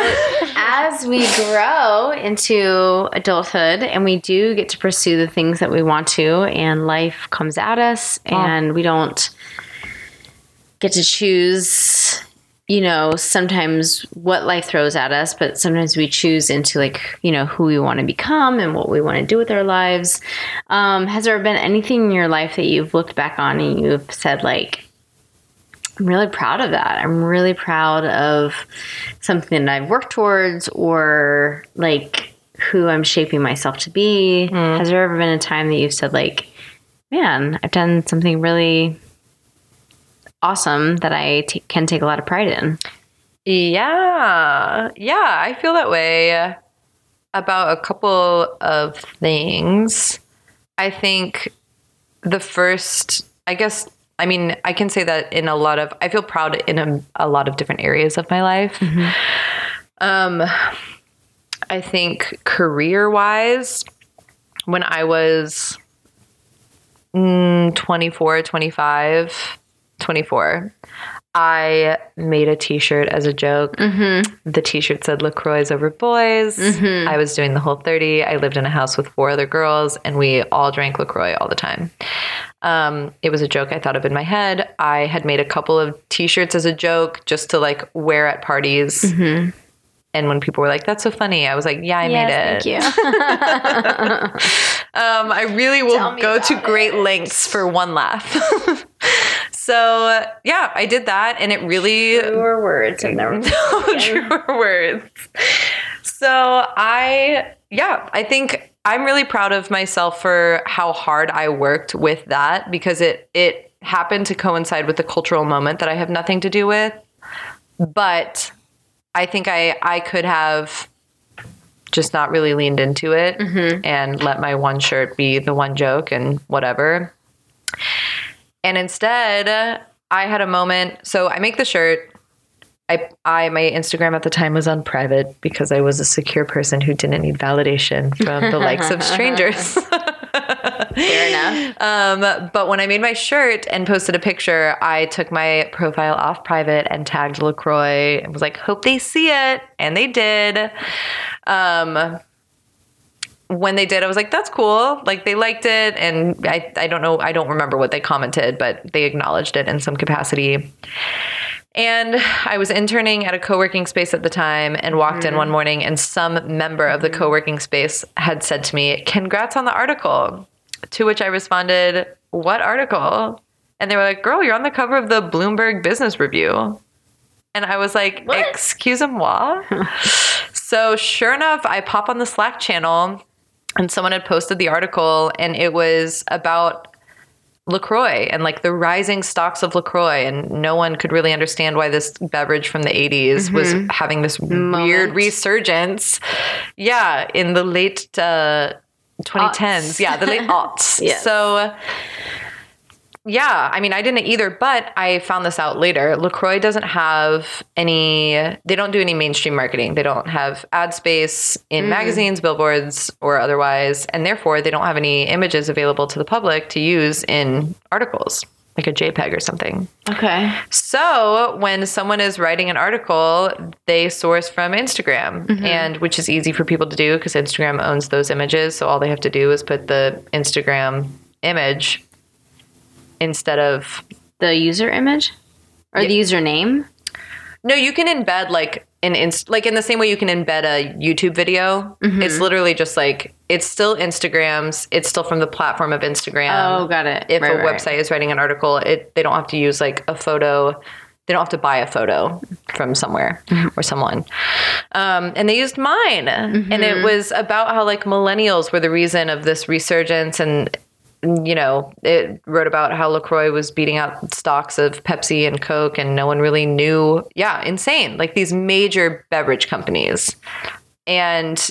as we grow into adulthood and we do get to pursue the things that we want to, and life comes at us, and we don't get to choose, you know, sometimes what life throws at us, but sometimes we choose into like, you know, who we want to become and what we want to do with our lives. Um, has there been anything in your life that you've looked back on and you've said, like, I'm really proud of that. I'm really proud of something that I've worked towards or like who I'm shaping myself to be. Mm-hmm. Has there ever been a time that you've said like, man, I've done something really awesome that I can take a lot of pride in? Yeah. Yeah, I feel that way about a couple of things. I think the first, I guess, I mean, I can say that in a lot of, I feel proud in a, a lot of different areas of my life. Um, I think career wise, when I was mm, 24, 25, 24, I made a t-shirt as a joke. The t-shirt said LaCroix's over boys. I was doing the whole 30. I lived in a house with four other girls and we all drank LaCroix all the time. Um, it was a joke I thought of in my head. I had made a couple of t-shirts as a joke just to like wear at parties. And when people were like, that's so funny, I was like, yeah, I made it. thank you. Um, I really will go to about great lengths for one laugh. so yeah, I did that, and it really Truer words have never no truer words. So I yeah, I think I'm really proud of myself for how hard I worked with that because it it happened to coincide with the cultural moment that I have nothing to do with. But I think I I could have just not really leaned into it mm-hmm. and let my one shirt be the one joke and whatever. And instead, I had a moment. So I make the shirt. I, I my Instagram at the time was on private because I was a secure person who didn't need validation from the likes of strangers. Fair enough. Um, but when I made my shirt and posted a picture, I took my profile off private and tagged LaCroix and was like, hope they see it. And they did. Um, when they did, I was like, that's cool. Like they liked it. And I, I don't know, I don't remember what they commented, but they acknowledged it in some capacity. And I was interning at a co working space at the time and walked in mm-hmm. one morning, and some member of the mm-hmm. co working space had said to me, Congrats on the article. To which I responded, What article? And they were like, Girl, you're on the cover of the Bloomberg Business Review. And I was like, Excuse moi? so, sure enough, I pop on the Slack channel and someone had posted the article, and it was about LaCroix and like the rising stocks of LaCroix. And no one could really understand why this beverage from the 80s was having this weird resurgence. Yeah, in the late uh, 2010s. Aughts. Yeah, the late aughts. Yes. So, yeah, I mean, I didn't either, but I found this out later. LaCroix doesn't have any, they don't do any mainstream marketing. They don't have ad space in hmm. magazines, billboards, or otherwise. And therefore, they don't have any images available to the public to use in articles. like a JPEG or something. Okay. So when someone is writing an article, they source from Instagram, mm-hmm. and which is easy for people to do because Instagram owns those images. So all they have to do is put the Instagram image instead of The user image or the username? no. You can embed like an inst like in the same way you can embed a YouTube video. It's literally just like it's still Instagram's. It's still from the platform of Instagram. oh, got it. if Right, a right. website is writing an article, it they don't have to use like a photo. They don't have to buy a photo from somewhere Mm-hmm. or someone. Um, and they used mine, and Mm-hmm. it was about how like millennials were the reason of this resurgence and. Mm, you know, it wrote about how LaCroix was beating out stocks of Pepsi and Coke, and no one really knew. Yeah, insane. Like these major beverage companies. And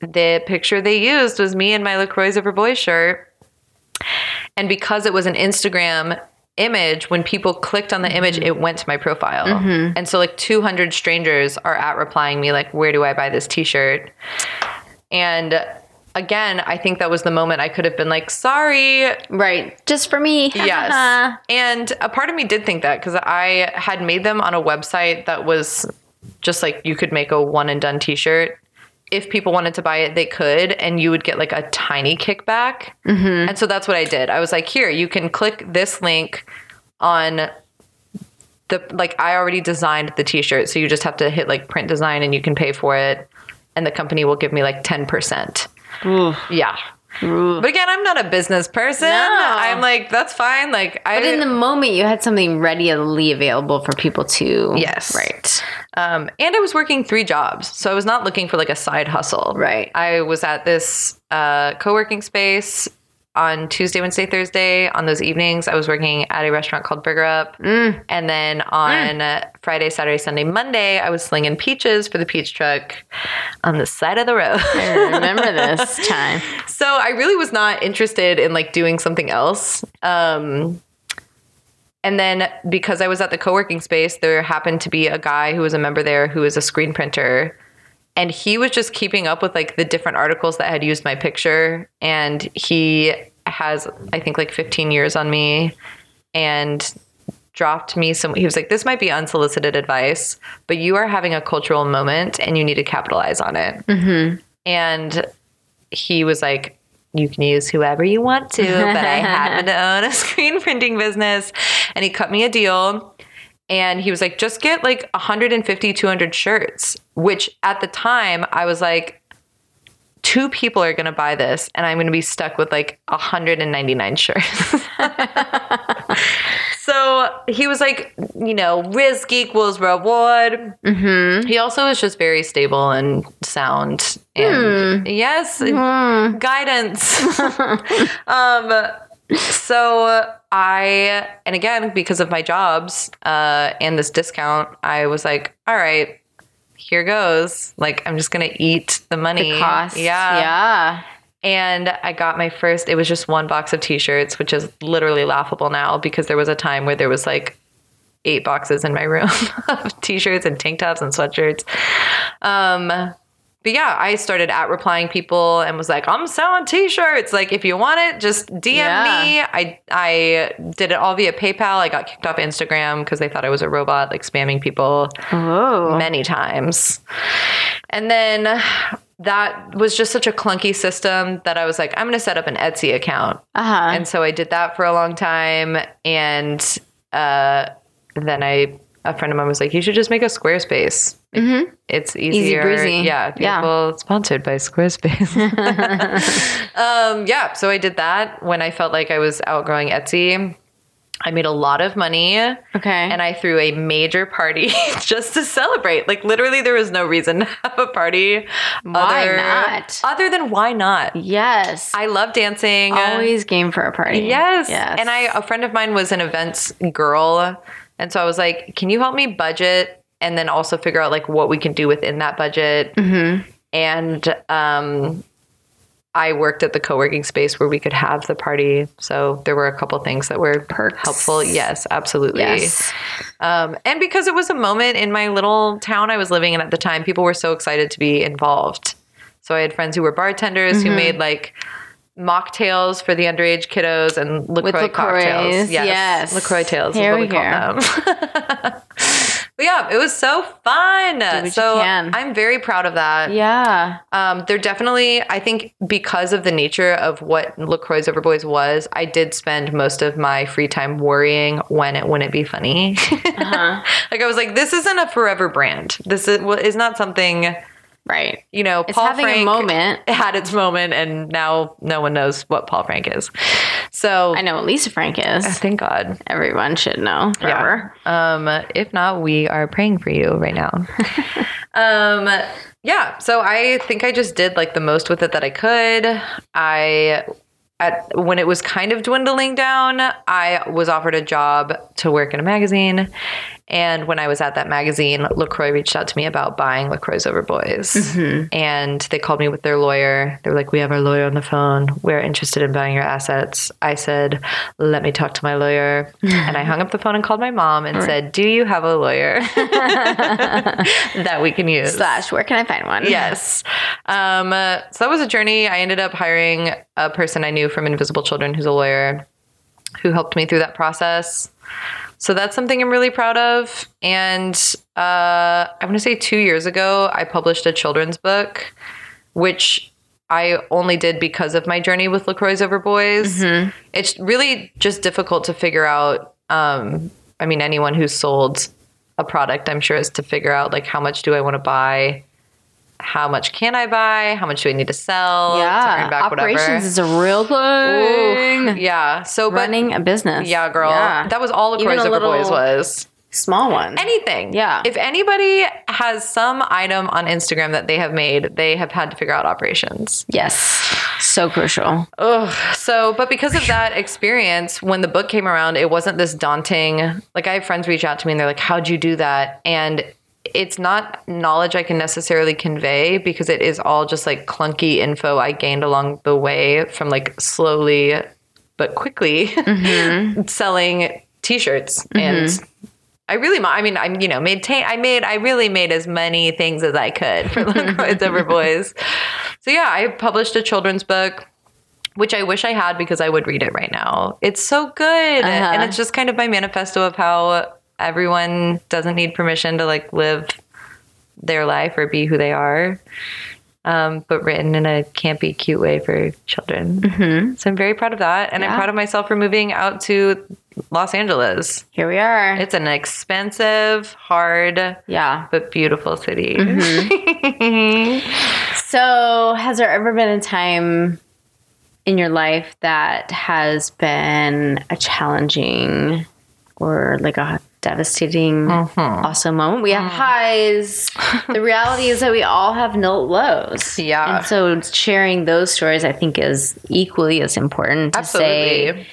the picture they used was me in my LaCroix Over Boys shirt. And because it was an Instagram image, when people clicked on the image, mm-hmm. it went to my profile. Mm-hmm. And so, like, 200 strangers are at replying me, like, where do I buy this t shirt? And again, I think that was the moment I could have been like, sorry. Right. Just for me. Yes. and a part of me did think that because I had made them on a website that was just like you could make a one and done t shirt. If people wanted to buy it, they could, and you would get like a tiny kickback. Mm-hmm. And so that's what I did. I was like, here, you can click this link on the, like, I already designed the t shirt. So you just have to hit like print design and you can pay for it. And the company will give me like 10%. Yeah. But again, I'm not a business person. No. I'm like, that's fine. Like, I But in the moment, you had something readily available for people to. Yes. Right. Um, and I was working three jobs. So I was not looking for like a side hustle. Right. I was at this uh, co working space on Tuesday, Wednesday, Thursday. On those evenings, I was working at a restaurant called Burger Up. Mm. And then on uh, Friday, Saturday, Sunday, Monday, I was slinging peaches for the peach truck on the side of the road. I remember this time. so I really was not interested in like doing something else. Um, and then because I was at the co-working space, there happened to be a guy who was a member there who was a screen printer. And he was just keeping up with like the different articles that had used my picture. And he has, I think, like 15 years on me and dropped me some. He was like, This might be unsolicited advice, but you are having a cultural moment and you need to capitalize on it. Mm-hmm. And he was like, you can use whoever you want to, but I happen to own a screen printing business. And he cut me a deal. And he was like, just get like 150, 200 shirts, which at the time I was like, two people are going to buy this and I'm going to be stuck with like 199 shirts. so he was like, you know, risk equals reward. Mm-hmm. He also is just very stable and sound and hmm. yes, hmm. guidance. um, so I, and again, because of my jobs uh, and this discount, I was like, all right, here goes. Like, I'm just going to eat the money. The cost. Yeah. Yeah. And I got my first, it was just one box of t shirts, which is literally laughable now because there was a time where there was like eight boxes in my room of t shirts and tank tops and sweatshirts. Um, but yeah, I started at replying people and was like, I'm selling t-shirts. Like, if you want it, just DM Yeah. me. I I did it all via PayPal. I got kicked off Instagram because they thought I was a robot, like spamming people Oh. many times. And then that was just such a clunky system that I was like, I'm going to set up an Etsy account. Uh huh. And so I did that for a long time. And uh, then I, a friend of mine was like, you should just make a Squarespace. It's easier. breezy. Yeah. Yeah. People sponsored by Squarespace. um, yeah. So I did that when I felt like I was outgrowing Etsy. I made a lot of money Okay. and I threw a major party just to celebrate. Like literally, there was no reason to have a party. Why other, not? Other than why not? yes. I love dancing. Always game for a party. Yes. Yes. And I, a friend of mine was an events girl, and so I was like, "Can you help me budget and then also figure out like what we can do within that budget?" Mm-hmm. And um, I worked at the co-working space where we could have the party, so there were a couple things that were Perks. helpful. Yes, absolutely. Yes. Um, and because it was a moment in my little town I was living in at the time, people were so excited to be involved. So I had friends who were bartenders Mm-hmm. who made like mocktails for the underage kiddos and LaCroix With cocktails. LaCroix, yes. LaCroix tails Here is what we we call them. but yeah, it was so fun. so. I'm very proud of that. Yeah. Um, they're definitely, I think, because of the nature of what LaCroix Overboys was, I did spend most of my free time worrying when it wouldn't be funny. Uh-huh. like I was like, this isn't a forever brand. This is, well, is not something, Right. you know, It's Paul Frank moment. had its moment, and now no one knows what Paul Frank is. So I know what Lisa Frank is. thank God. Everyone should know forever. Um, if not, we are praying for you right now. um, yeah. So I think I just did like the most with it that I could. I at when it was kind of dwindling down, I was offered a job to work in a magazine. And when I was at that magazine, LaCroix reached out to me about buying LaCroix's Over Boys. And they called me with their lawyer. They were like, We have our lawyer on the phone. We're interested in buying your assets. I said, Let me talk to my lawyer. and I hung up the phone and called my mom and said, Do you have a lawyer that we can use? Slash, where can I find one? Yes. Um, uh, so that was a journey. I ended up hiring a person I knew from Invisible Children who's a lawyer who helped me through that process. So that's something I'm really proud of. And uh, I want to say two years ago, I published a children's book, which I only did because of my journey with LaCroix's Over Boys. It's really just difficult to figure out. Um, I mean, anyone who's sold a product, I'm sure, is to figure out like how much do I want to buy, how much can I buy, how much do I need to sell, to Yeah. earn back Operations whatever. is a real Ooh, thing. yeah. So, but Running a business. yeah, girl, Yeah. that was all LaCroix's a Over Boys was. Small one. Anything. Yeah. If anybody has some item on Instagram that they have made, they have had to figure out operations. yes. So crucial. Ugh. So, but because of that experience, when the book came around, it wasn't this daunting. Like, I have friends reach out to me and they're like, How'd you do that? And it's not knowledge I can necessarily convey because it is all just like clunky info I gained along the way from like slowly but quickly mm-hmm. selling t shirts. Mm-hmm. And I really, I mean, I'm, you know, made, ta- I made, I really made as many things as I could for LaCroix's Over Boys. So yeah, I published a children's book, which I wish I had because I would read it right now. It's so good. Uh-huh. And it's just kind of my manifesto of how everyone doesn't need permission to like live their life or be who they are. Um, but written in a campy, cute way for children. So I'm very proud of that. And I'm proud of myself for moving out to Los Angeles. Here we are. It's an expensive, hard, yeah. but beautiful city. So, has there ever been a time in your life that has been a challenging or like a devastating, Mm-hmm. awesome moment? We have highs. the reality is that we all have no lows. Yeah. And so, sharing those stories, I think, is equally as important to say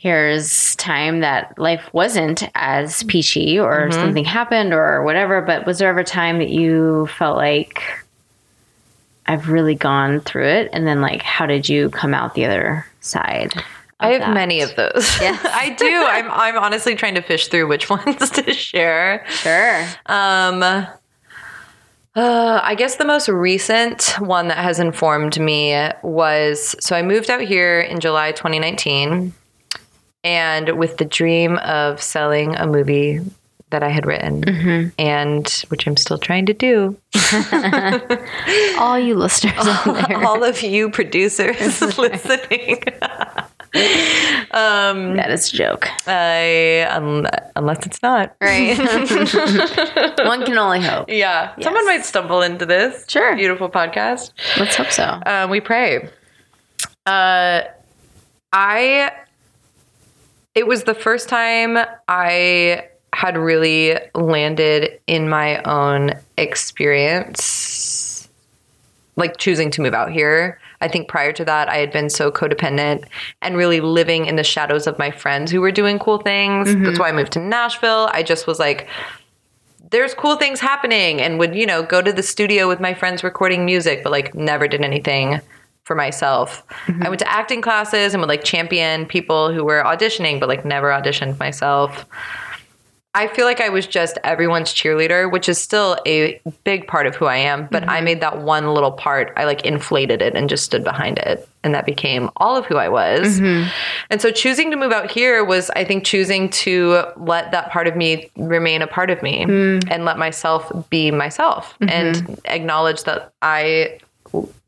here's time that life wasn't as peachy or something happened or whatever but was there ever a time that you felt like i've really gone through it and then like how did you come out the other side I have that? many of those. Yes. I do. I'm I'm honestly trying to fish through which ones to share. sure Um uh, I guess the most recent one that has informed me was so I moved out here in July 2019 and with the dream of selling a movie that I had written and which I'm still trying to do. all you listeners there All of you producers listening. That is a joke I un- unless it's not. right one can only hope Yeah. Someone might stumble into this. Sure. Beautiful podcast. let's hope so Um, we pray. Uh, I. It was the first time I had really landed in my own experience, like choosing to move out here. I think prior to that, I had been so codependent and really living in the shadows of my friends who were doing cool things. That's mm-hmm. why I moved to Nashville. I just was like, there's cool things happening and would, you know, go to the studio with my friends recording music, but like never did anything for myself. Mm-hmm. I went to acting classes and would like champion people who were auditioning, but like never auditioned myself. I feel like I was just everyone's cheerleader, which is still a big part of who I am. But I mm-hmm. made that one little part, I like inflated it and just stood behind it. And that became all of who I was. Mm-hmm. And so choosing to move out here was, I think, choosing to let that part of me remain a part of me mm. and let myself be myself mm-hmm. and acknowledge that I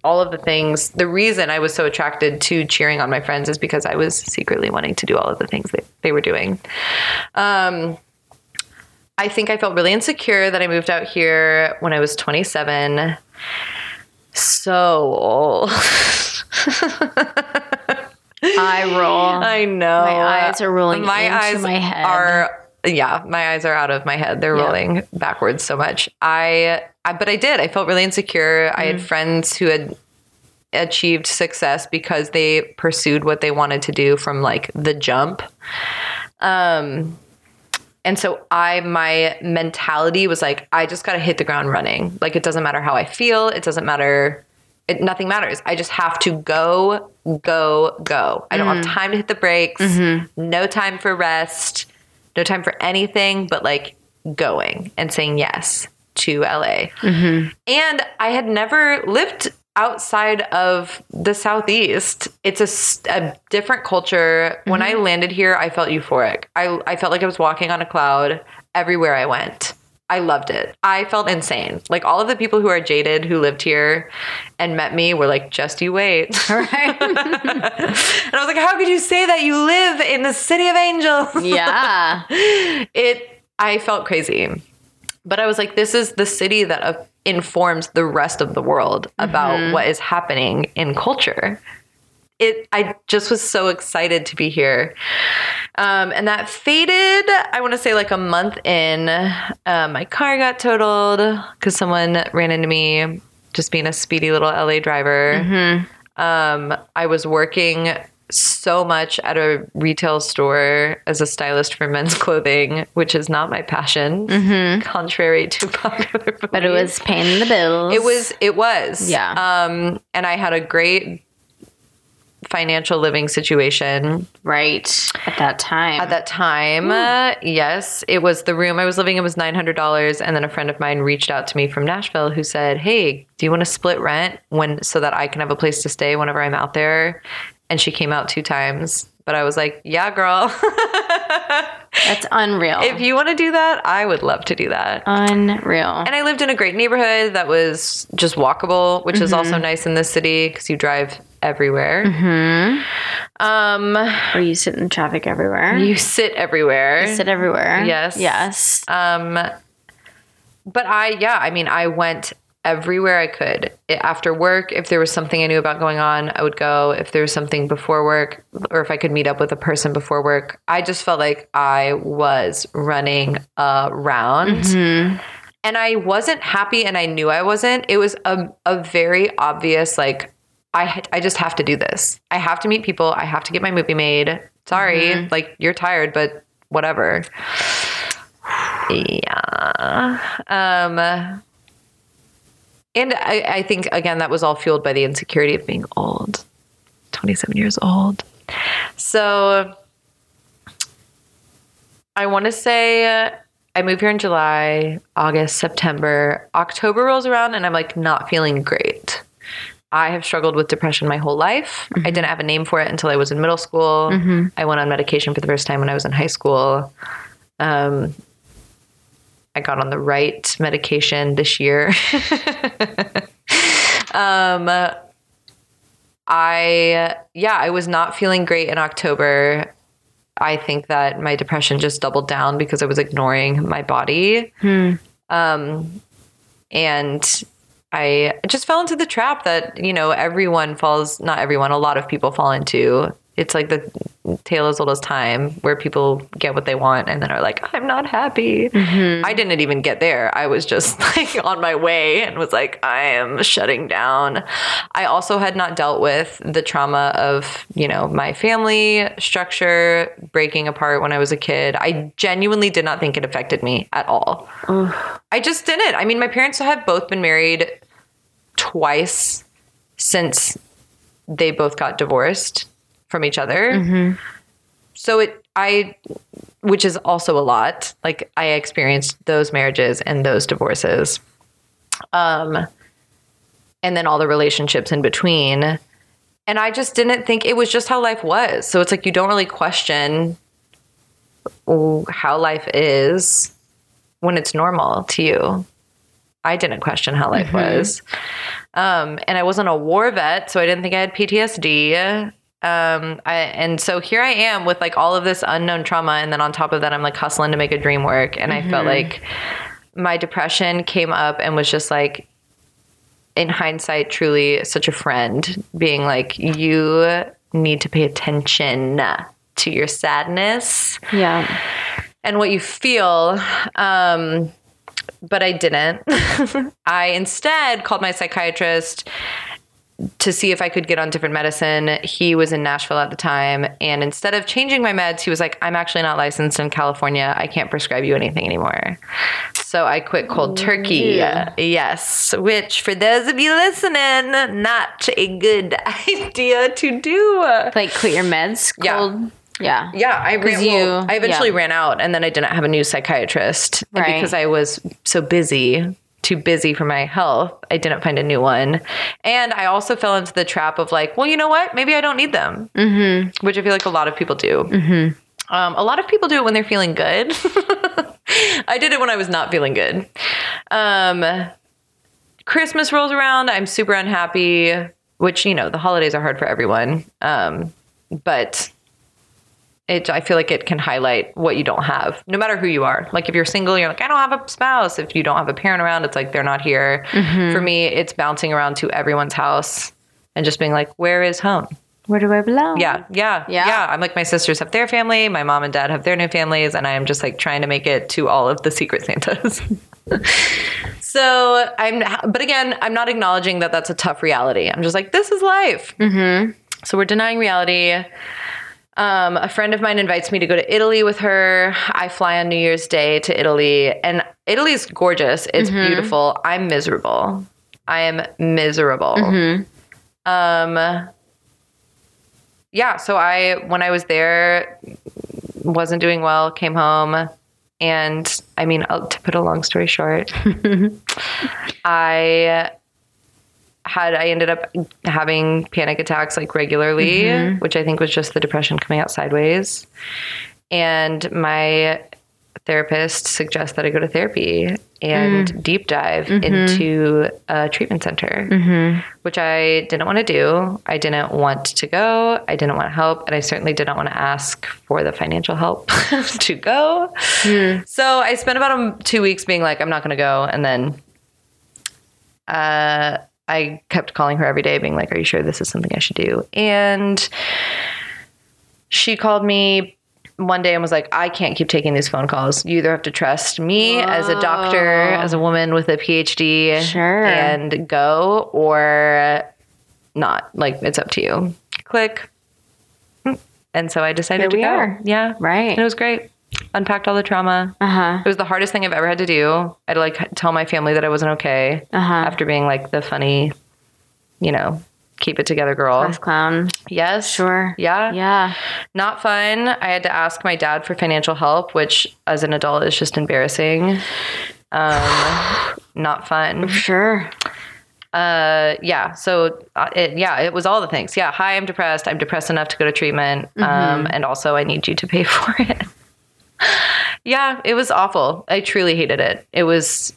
all of the things the reason i was so attracted to cheering on my friends is because i was secretly wanting to do all of the things that they were doing um, i think i felt really insecure that i moved out here when i was 27 so old I roll. i know My eyes are rolling my into eyes my head. are yeah my eyes are out of my head they're Yeah. rolling backwards so much I, I but i did i felt really insecure i Mm. had friends who had achieved success because they pursued what they wanted to do from like the jump um and so i my mentality was like i just got to hit the ground running. Like it doesn't matter how i feel. It doesn't matter. It, nothing matters. I just have to go go go. I don't have mm. time to hit the brakes. Mm-hmm. No time for rest. No time for anything but like going and saying yes to LA. Mm-hmm. And I had never lived outside of the Southeast. It's a different culture. When I mm-hmm. landed here, I felt euphoric. I, I felt like I was walking on a cloud everywhere I went. I loved it. I felt insane. Like all of the people who are jaded who lived here and met me were like, just you wait. Right. and I was like, how could you say that? You live in the city of angels. yeah. it i felt crazy but i was like this is the city that uh, informs the rest of the world about what is happening in culture. It i just was so excited to be here. Um, and that faded i want to say like a month in. Uh, my car got totaled because someone ran into me just being a speedy little la driver. Um, i was working so much at a retail store as a stylist for men's clothing, which is not my passion, contrary to popular belief. But it was paying the bills. It was. It was. Yeah. Um, and I had a great financial living situation right at that time. at that time. Uh, yes, it was the room I was living in was nine hundred dollars, and then a friend of mine reached out to me from Nashville who said, "Hey, do you want to split rent when so that I can have a place to stay whenever I'm out there?" And she came out two times, but I was like, "Yeah, girl, That's unreal. if you want to do that, I would love to do that." unreal. And I lived in a great neighborhood that was just walkable, which is also nice in this city because you drive everywhere. Hmm. Um, Where you sit in traffic everywhere. you sit everywhere. sit everywhere. Yes. Yes. Um, but I, yeah, I mean, I went everywhere I could after work. If there was something I knew about going on, I would go. If there was something before work, or if I could meet up with a person before work, I just felt like I was running around. And I wasn't happy, and I knew I wasn't. It was a, a very obvious, like, I, I just have to do this. I have to meet people. I have to get my movie made. Sorry, like, you're tired, but whatever. Yeah. Um, and I, I think, again, that was all fueled by the insecurity of being old 27 years old. So I want to say uh, I moved here in July, August, September. October rolls around, and I'm like not feeling great. I have struggled with depression my whole life. I didn't have a name for it until I was in middle school. I went on medication for the first time when I was in high school. Um, I got on the right medication this year. um, I, yeah, I was not feeling great in October. I think that my depression just doubled down because I was ignoring my body. Um, and I just fell into the trap that, you know, everyone falls, not everyone, a lot of people fall into. It's like the tale as old as time where people get what they want and then are like, I'm not happy. Mm-hmm. I didn't even get there. I was just like on my way and was like, I am shutting down. I also had not dealt with the trauma of, you know, my family structure breaking apart when I was a kid. I genuinely did not think it affected me at all. I just didn't. I mean, my parents have both been married twice since they both got divorced from each other. So it, I, which is also a lot. Like I experienced those marriages and those divorces. Um and then all the relationships in between. And I just didn't think it was just how life was. So it's like you don't really question how life is when it's normal to you. I didn't question how life mm-hmm. was. Um, and I wasn't a war vet, so I didn't think I had PTSD. Um, I, and so here I am with like all of this unknown trauma. And then on top of that, I'm like hustling to make a dream work. And mm-hmm. I felt mm-hmm. like my depression came up and was just like, in hindsight, truly such a friend, being like, you need to pay attention to your sadness. Yeah. And what you feel. Um, but I didn't. I instead called my psychiatrist to see if I could get on different medicine. He was in Nashville at the time. And instead of changing my meds, he was like, I'm actually not licensed in California. I can't prescribe you anything anymore. So I quit cold turkey. Yeah. Yes. Which, for those of you listening, not a good idea to do. Like quit your meds? Cold. Yeah. Yeah. Yeah. I ran, you, well, I eventually yeah. ran out and then I didn't have a new psychiatrist. Right. Because I was so busy, too busy for my health, I didn't find a new one. And I also fell into the trap of like, well, you know what? Maybe I don't need them, mm-hmm. which I feel like a lot of people do. Mm-hmm. Um, a lot of people do it when they're feeling good. I did it when I was not feeling good. Um, Christmas rolls around. I'm super unhappy, which, you know, the holidays are hard for everyone. Um, but it I feel like it can highlight what you don't have, no matter who you are. Like if you're single, you're like, I don't have a spouse. If you don't have a parent around, it's like they're not here. Mm-hmm. For me, it's bouncing around to everyone's house and just being like, where is home? Where do I belong? Yeah, yeah, yeah, yeah. I'm like, my sisters have their family, my mom and dad have their new families, and I am just like trying to make it to all of the secret Santas. so I'm, but again, I'm not acknowledging that that's a tough reality. I'm just like, this is life. Mm-hmm. So we're denying reality. Um, a friend of mine invites me to go to Italy with her. I fly on New Year's Day to Italy, and Italy is gorgeous. It's mm-hmm. beautiful. I'm miserable. I am miserable. Mm-hmm. Um, yeah. So I, when I was there, wasn't doing well. Came home, and I mean, to put a long story short, I had I ended up having panic attacks like regularly, mm-hmm. which I think was just the depression coming out sideways. And my therapist suggests that I go to therapy and mm. deep dive mm-hmm. into a treatment center, mm-hmm. which I didn't want to do. I didn't want to go. I didn't want help. And I certainly did not want to ask for the financial help to go. Mm. So I spent about two weeks being like, I'm not going to go. And then uh, I kept calling her every day, being like, Are you sure this is something I should do? And she called me one day and was like, I can't keep taking these phone calls. You either have to trust me Whoa. as a doctor, as a woman with a PhD, sure. and go, or not. Like, it's up to you. Click. And so I decided Here to go. Are. Yeah. Right. And it was great unpacked all the trauma. Uh-huh. It was the hardest thing I've ever had to do. I had to like tell my family that I wasn't okay uh-huh. after being like the funny, you know, keep it together girl. Class clown. Yes. Sure. Yeah. Yeah. Not fun. I had to ask my dad for financial help, which as an adult is just embarrassing. Um, not fun. Sure. Uh, yeah. So, uh, it, yeah, it was all the things. Yeah. Hi, I'm depressed. I'm depressed enough to go to treatment. Mm-hmm. Um, and also I need you to pay for it yeah, it was awful. I truly hated it. It was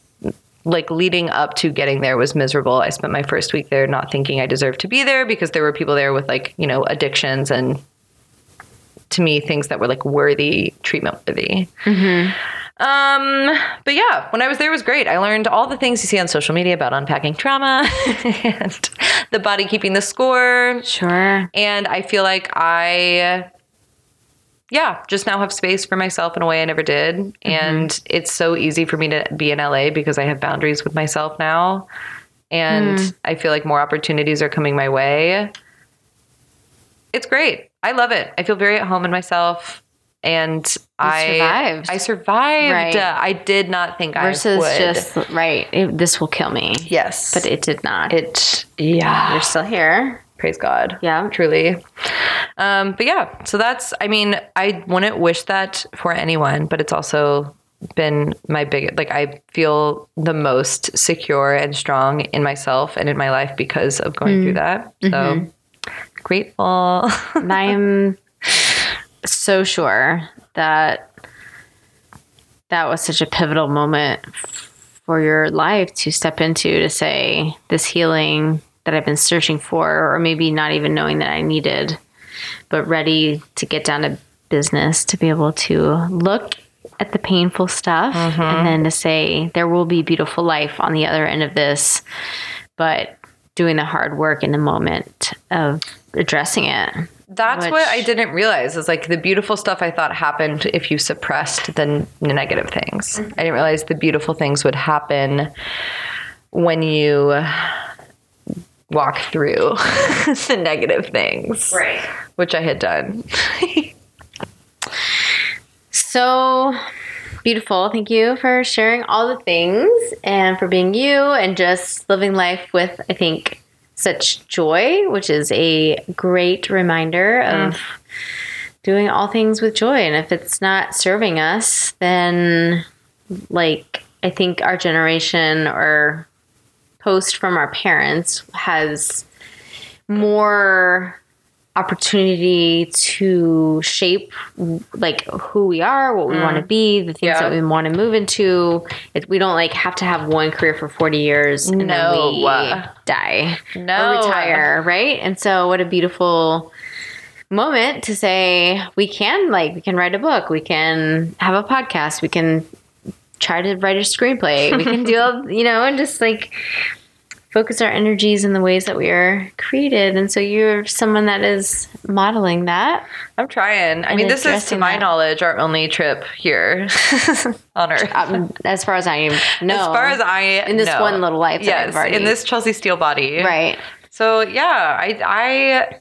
like leading up to getting there was miserable. I spent my first week there not thinking I deserved to be there because there were people there with like, you know, addictions and to me things that were like worthy, treatment worthy. Mm-hmm. Um, but yeah, when I was there was great. I learned all the things you see on social media about unpacking trauma and the body keeping the score. Sure. And I feel like I yeah, just now have space for myself in a way I never did. Mm-hmm. And it's so easy for me to be in LA because I have boundaries with myself now. And mm. I feel like more opportunities are coming my way. It's great. I love it. I feel very at home in myself. And you I survived. I survived. Right. Uh, I did not think Versus I would. just right. It, this will kill me. Yes, but it did not. It yeah. You're still here praise God. Yeah. Truly. Um, but yeah, so that's, I mean, I wouldn't wish that for anyone, but it's also been my biggest, like, I feel the most secure and strong in myself and in my life because of going through that. So grateful. And I am so sure that that was such a pivotal moment for your life to step into to say this healing that I've been searching for, or maybe not even knowing that I needed, but ready to get down to business to be able to look at the painful stuff mm-hmm. and then to say there will be beautiful life on the other end of this, but doing the hard work in the moment of addressing it. That's Which- what I didn't realize is like the beautiful stuff I thought happened if you suppressed the, n- the negative things. Mm-hmm. I didn't realize the beautiful things would happen when you walk through the negative things, Right. which I had done. So beautiful. Thank you for sharing all the things and for being you and just living life with, I think, such joy, which is a great reminder of mm. doing all things with joy. And if it's not serving us, then like I think our generation or post from our parents has more opportunity to shape like who we are, what we mm. want to be, the things Yeah. that we want to move into. It, we don't like have to have one career for 40 years and No. then we die No. or retire, right? And so what a beautiful moment to say we can like we can write a book, we can have a podcast, we can try to write a screenplay, we can do all, you know, and just like focus our energies in the ways that we are created. And so you're someone that is modeling that. I'm trying. I mean, this is, to my that. knowledge, our only trip here on Earth. Um, as far as I know. as far as I in this know. one little life that yes, I've already in this Chelsea Steel body, right. So yeah, I I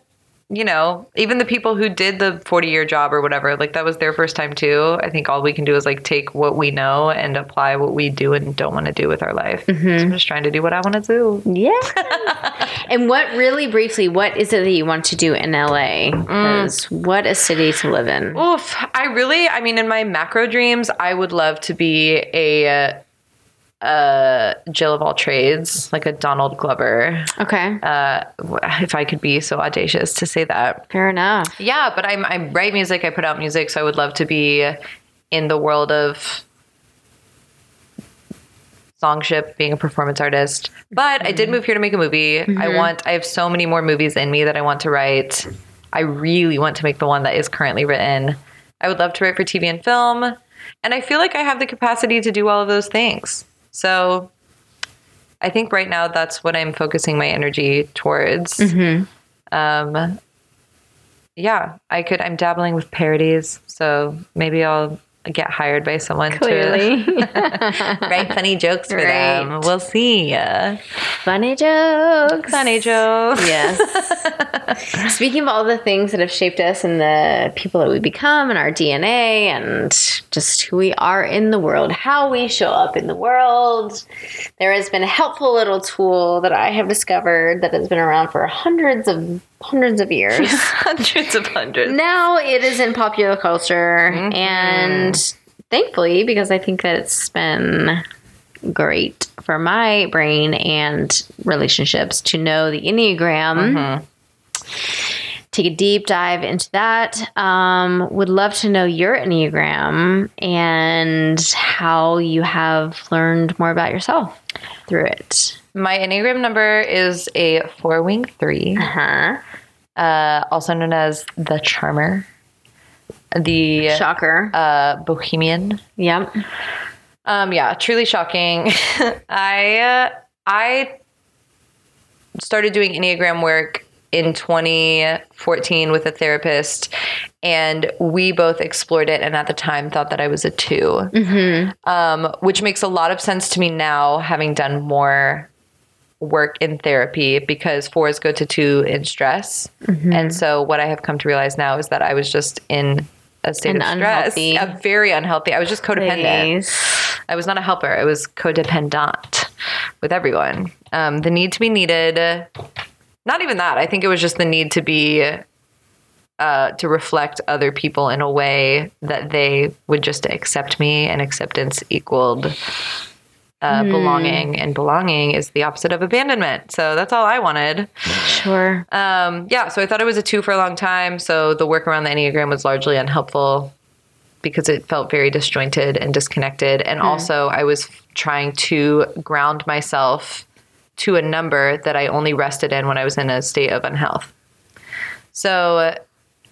you know, even the people who did the 40 year job or whatever, like that was their first time too. I think all we can do is like take what we know and apply what we do and don't want to do with our life. Mm-hmm. So I'm just trying to do what I want to do. Yeah. and what really briefly, what is it that you want to do in LA? Mm. what a city to live in. Oof. I really, I mean, in my macro dreams, I would love to be a, uh, Jill of all trades, like a Donald Glover. Okay. Uh, if I could be so audacious to say that. Fair enough. Yeah, but I'm I write music, I put out music, so I would love to be in the world of songship, being a performance artist. But I did move here to make a movie. I want I have so many more movies in me that I want to write. I really want to make the one that is currently written. I would love to write for TV and film. And I feel like I have the capacity to do all of those things. So I think right now that's what I'm focusing my energy towards. Um, yeah, I could. I'm dabbling with parodies, so maybe I'll get hired by someone Clearly. to write funny jokes for them. We'll see. Funny jokes. Funny jokes. Yes. Speaking of all the things that have shaped us and the people that we become and our DNA and just who we are in the world, how we show up in the world, there has been a helpful little tool that I have discovered that has been around for hundreds of hundreds of years. hundreds of hundreds. now it is in popular culture and thankfully because i think that it's been great for my brain and relationships to know the enneagram. Take a deep dive into that. Um, would love to know your enneagram and how you have learned more about yourself through it My enneagram number is a four wing three, uh-huh. uh, also known as the charmer, the shocker uh, bohemian. yep Um, yeah, truly shocking. I uh, I started doing Enneagram work in 2014 with a therapist, and we both explored it. And at the time, thought that I was a 2 um, which makes a lot of sense to me now, having done more work in therapy because fours go to two in stress. And so, what I have come to realize now is that I was just in a state An of stress, unhealthy a very unhealthy. I was just codependent. Please. I was not a helper. I was codependent with everyone. Um, the need to be needed. Not even that. I think it was just the need to be uh, to reflect other people in a way that they would just accept me, and acceptance equaled uh, belonging, and belonging is the opposite of abandonment. So that's all I wanted. Sure. Um, yeah, so I thought it was a two for a long time. So the work around the Enneagram was largely unhelpful because it felt very disjointed and disconnected. And also, I was trying to ground myself to a number that I only rested in when I was in a state of unhealth. So,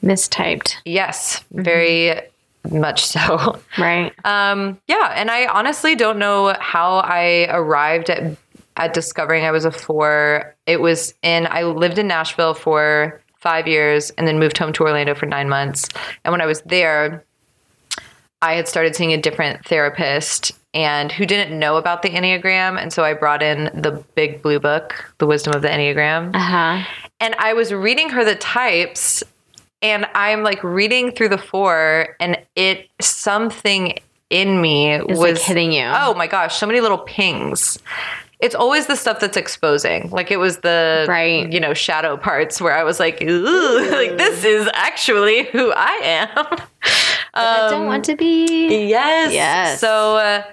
Mistyped. yes, very much so. Right. Um, yeah, and I honestly don't know how I arrived at at discovering I was a four. It was in I lived in Nashville for five years and then moved home to Orlando for nine months. And when I was there, I had started seeing a different therapist and who didn't know about the Enneagram. And so I brought in the big blue book, The Wisdom of the Enneagram Uh huh. and I was reading her the types, and I'm like reading through the four, and it something in me It's was like hitting you. Oh my gosh, so many little pings. It's always the stuff that's exposing. Like it was the Right. you know, shadow parts where I was like, ooh, like this is actually who I am. I don't want to be. Yes. Yes. So, uh,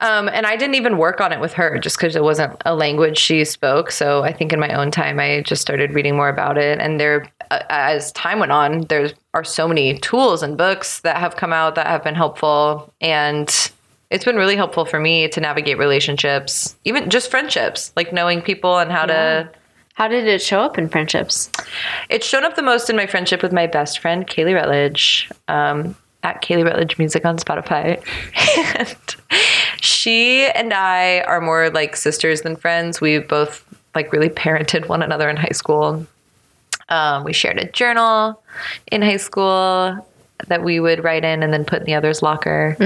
um, and I didn't even work on it with her just because it wasn't a language she spoke. So I think in my own time, I just started reading more about it. And there, uh, as time went on, there are so many tools and books that have come out that have been helpful. And it's been really helpful for me to navigate relationships, even just friendships, like knowing people and how to. How did it show up in friendships? It's shown up the most in my friendship with my best friend, Kaylee Rutledge, um, at Kaylee Rutledge Music on Spotify. and she and I are more like sisters than friends. We both like really parented one another in high school. Um, we shared a journal in high school that we would write in and then put in the other's locker.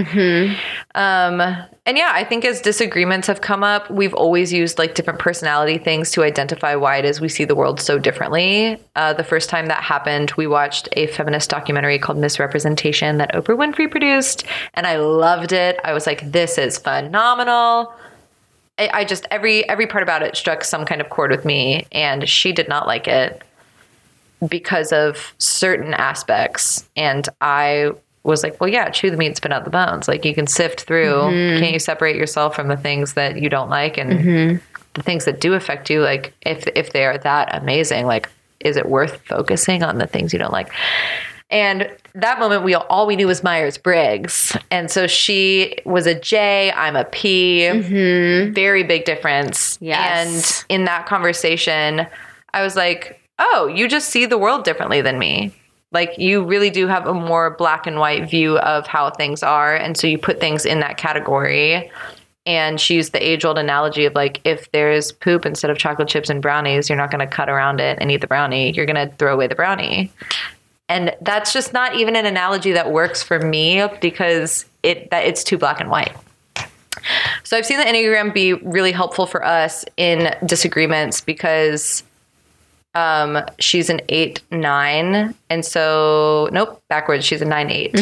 Um, and yeah, I think as disagreements have come up, we've always used like different personality things to identify why it is we see the world so differently. Uh, the first time that happened, we watched a feminist documentary called Miss Representation that Oprah Winfrey produced, and I loved it. I was like, this is phenomenal. I, I just every every part about it struck some kind of chord with me, and she did not like it because of certain aspects. And I was like, well, yeah, chew the meat, spit out the bones. Like you can sift through. Mm-hmm. Can't you separate yourself from the things that you don't like and mm-hmm. the things that do affect you? Like if if they are that amazing, like is it worth focusing on the things you don't like? And that moment, we all we knew was Myers Briggs, and so she was a J. I'm a P. Mm-hmm. Very big difference. Yes. And in that conversation, I was like, "Oh, you just see the world differently than me. Like you really do have a more black and white view of how things are, and so you put things in that category." And she used the age old analogy of like, if there's poop instead of chocolate chips and brownies, you're not going to cut around it and eat the brownie. You're going to throw away the brownie. And that's just not even an analogy that works for me because it that it's too black and white. So I've seen the Enneagram be really helpful for us in disagreements because um, she's an eight nine, and so nope, backwards. She's a nine 8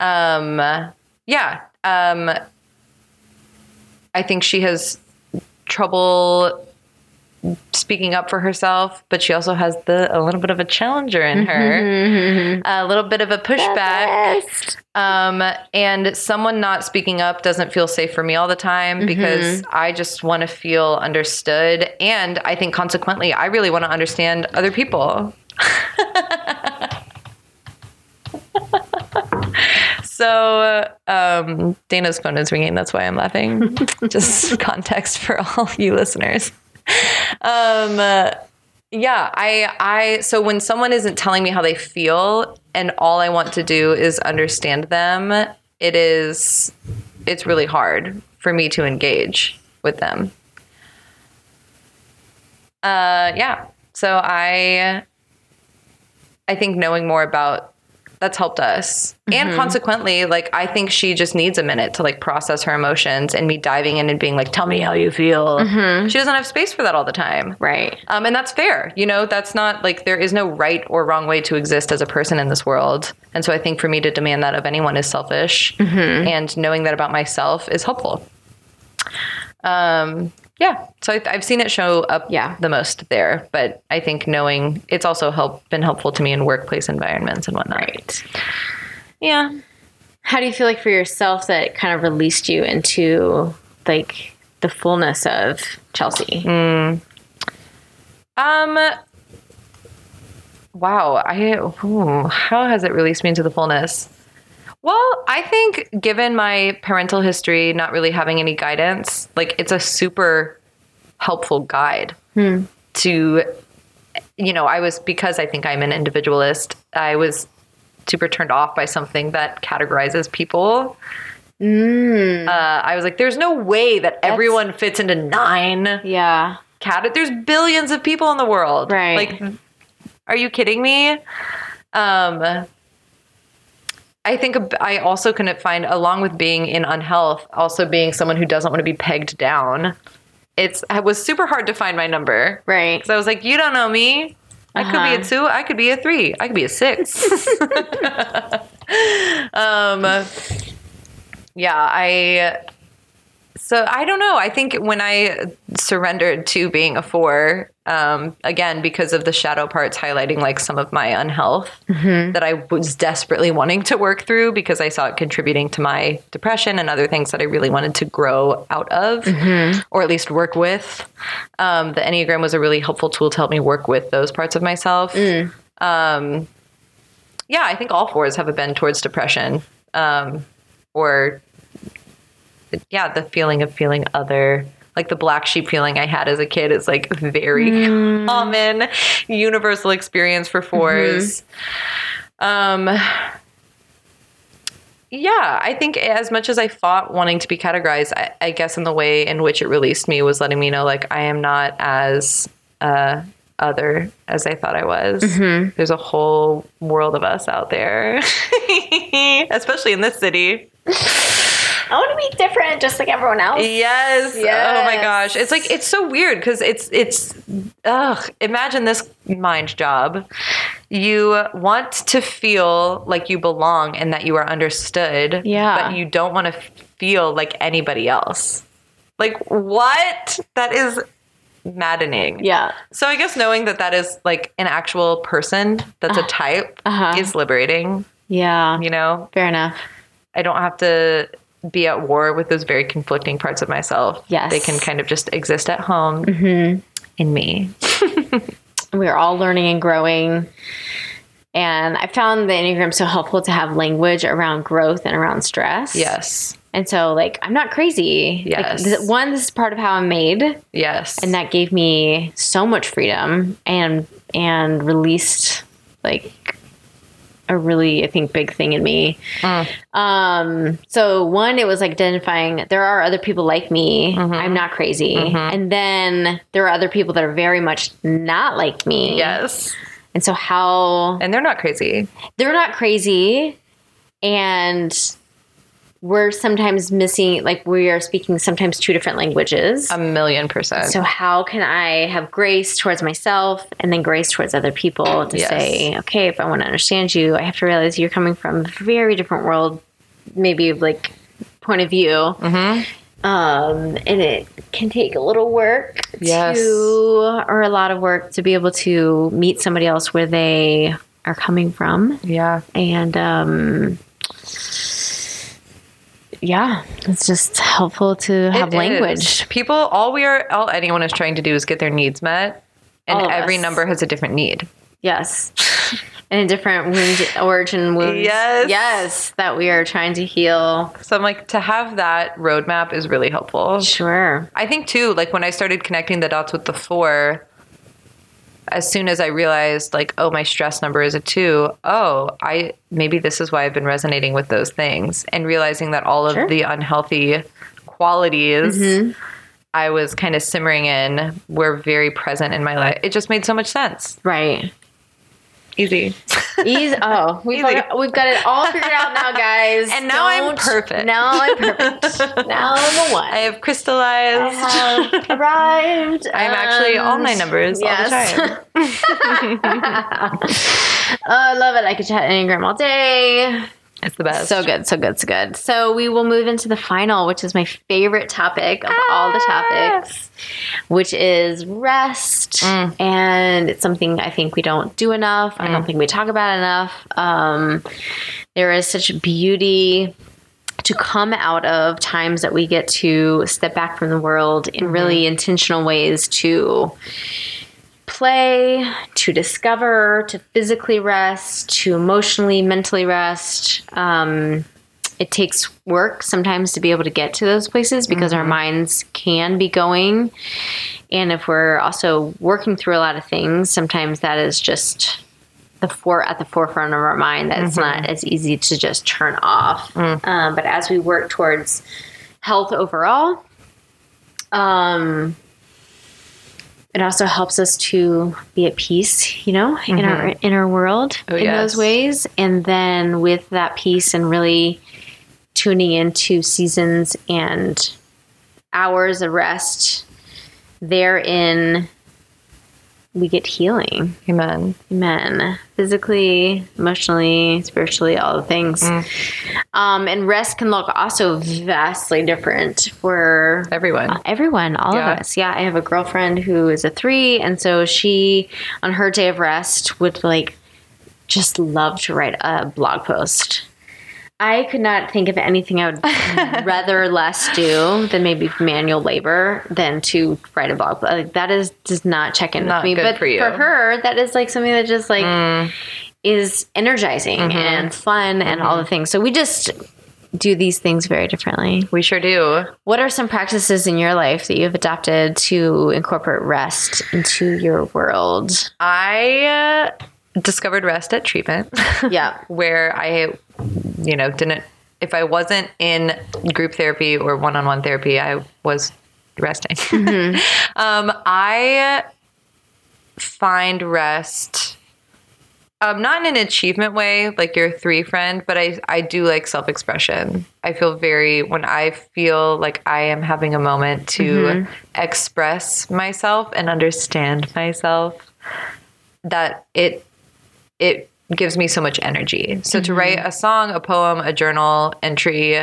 Um, yeah. Um, I think she has trouble speaking up for herself, but she also has the a little bit of a challenger in her, a little bit of a pushback. Um, and someone not speaking up doesn't feel safe for me all the time because I just want to feel understood, and I think consequently, I really want to understand other people. So um, Dana's phone is ringing. That's why I'm laughing. Just context for all you listeners. Um, uh, yeah, I, I. So when someone isn't telling me how they feel, and all I want to do is understand them, it is, it's really hard for me to engage with them. Uh, yeah. So I, I think knowing more about that's helped us. And consequently, like I think she just needs a minute to like process her emotions and me diving in and being like, "Tell me how you feel." She doesn't have space for that all the time. Right. Um, and that's fair. You know, that's not like there is no right or wrong way to exist as a person in this world. And so I think for me to demand that of anyone is selfish. And knowing that about myself is helpful. Um, yeah, so I, I've seen it show up Yeah. the most there, but I think knowing it's also help been helpful to me in workplace environments and whatnot. Right. Yeah. How do you feel like for yourself that it kind of released you into like the fullness of Chelsea? Um. Wow. I. ooh, how has it released me into the fullness? Well, I think given my parental history, not really having any guidance, like it's a super helpful guide to, you know, I was because I think I'm an individualist. I was super turned off by something that categorizes people. Uh, I was like, there's no way that everyone fits into nine Yeah. cat there's billions of people in the world Right. like are you kidding me um i think i also couldn't find along with being in unhealth also being someone who doesn't want to be pegged down it's it was super hard to find my number Right. because i was like you don't know me i could be Uh-huh. a two i could be a three i could be a six um yeah i so I don't know. I think when I surrendered to being a four, um, again because of the shadow parts highlighting like some of my unhealth that I was desperately wanting to work through because I saw it contributing to my depression and other things that I really wanted to grow out of or at least work with. Um, the Enneagram was a really helpful tool to help me work with those parts of myself. Um, yeah, I think all fours have a bend towards depression um, or yeah, the feeling of feeling other. Like the black sheep feeling I had as a kid is like very common, universal experience for 4s Um, yeah, I think as much as I fought wanting to be categorized, I, I guess in the way in which it released me was letting me know like I am not as uh, other as I thought I was. There's a whole world of us out there, especially in this city. I want to be different, just like everyone else. Yes. Oh my gosh. It's like it's so weird because it's it's ugh. Imagine this mind job. You want to feel like you belong and that you are understood. Yeah. But you don't want to feel like anybody else. Like what? That is maddening. Yeah. So I guess knowing that that is like an actual person that's a type Uh-huh. is liberating. Yeah. You know, Fair enough. I don't have to be at war with those very conflicting parts of myself. Yes. They can kind of just exist at home mm-hmm. in me. We're all learning and growing. And I found the Enneagram so helpful to have language around growth and around stress. Yes. And so, like, I'm not crazy. Like, Yes. th- one, this is part of how I'm made. Yes. and that gave me so much freedom and and released like a really i think big thing in me. Mm. Um so one it was like identifying there are other people like me. Mm-hmm. I'm not crazy. Mm-hmm. And then there are other people that are very much not like me. Yes. and so how And they're not crazy. they're not crazy. And we're sometimes missing like we are speaking sometimes two different languages A million percent. so how can I have grace towards myself and then grace towards other people to Yes. say, okay, if I want to understand you, I have to realize you're coming from a very different world, maybe like point of view. Mm-hmm. Um, and it can take a little work Yes. to, or a lot of work to be able to meet somebody else where they are coming from. yeah. And, um, yeah, it's just helpful to have It language. is. People, all we are, all anyone is trying to do is get their needs met. And every us. number has a different need. Yes. And a different wound origin wounds. Yes. Yes. That we are trying to heal. So I'm like, to have that roadmap is really helpful. Sure. I think too, like when I started connecting the dots with the four, as soon as I realized like, oh, my stress number is a two, oh, I maybe this is why I've been resonating with those things and realizing that all of the unhealthy qualities mm-hmm. I was kind of simmering in were very present in my life. It just made so much sense. Right. Easy. Easy. Oh, we've, Easy. got, we've got it all figured out now, guys. And now I'm perfect. Now I'm perfect. now I'm the one. I have crystallized. I have arrived. I'm actually all my and- numbers all the time. oh, I love it. I could chat Enneagram all day. It's the best. So good, so good, so good. So we will move into the final, which is my favorite topic of all the topics, which is rest. Mm. And it's something I think we don't do enough. I don't mm. think we talk about enough. Um, there is such beauty to come out of times that we get to step back from the world in really mm-hmm. intentional ways to play, to discover, to physically rest, to emotionally, mentally rest. Um, it takes work sometimes to be able to get to those places because our minds can be going. And if we're also working through a lot of things, sometimes that is just the for at the forefront of our mind that it's not as easy to just turn off. Um, but as we work towards health overall, um, it also helps us to be at peace, you know, in our mm-hmm. inner world oh, in yes. those ways. And then with that peace and really tuning into seasons and hours of rest, therein we get healing. Amen. Amen. Physically, emotionally, spiritually, all the things. Um, and rest can look also vastly different for Everyone. everyone, all Yeah. of us. Yeah, I have a girlfriend who is a three, and so she, on her day of rest, would like just love to write a blog post. I could not think of anything I would rather less do than maybe manual labor than to write a blog. Like that is does not check in Not with me. good but for you. Mm. her, that is like something that just like is energizing Mm-hmm. and fun and all the things. So we just do these things very differently. We sure do. What are some practices in your life that you've adopted to incorporate rest into your world? I uh, discovered rest at treatment. Yeah. where I, you know, didn't, if I wasn't in group therapy or one on one therapy, I was resting. um, I find rest. Um, not in an achievement way, like your three friend, but I, I do like self expression. I feel very, when I feel like I am having a moment to express myself and understand myself, that it it gives me so much energy. So to write a song, a poem, a journal entry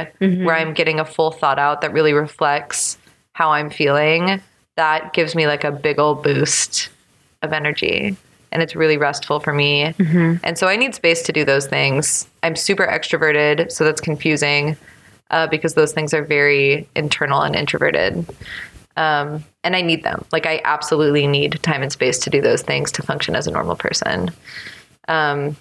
where I'm getting a full thought out that really reflects how I'm feeling, that gives me like a big old boost of energy. And it's really restful for me. And so I need space to do those things. I'm super extroverted, so that's confusing uh, because those things are very internal and introverted. Um, and I need them. Like I absolutely need time and space to do those things to function as a normal person. Um,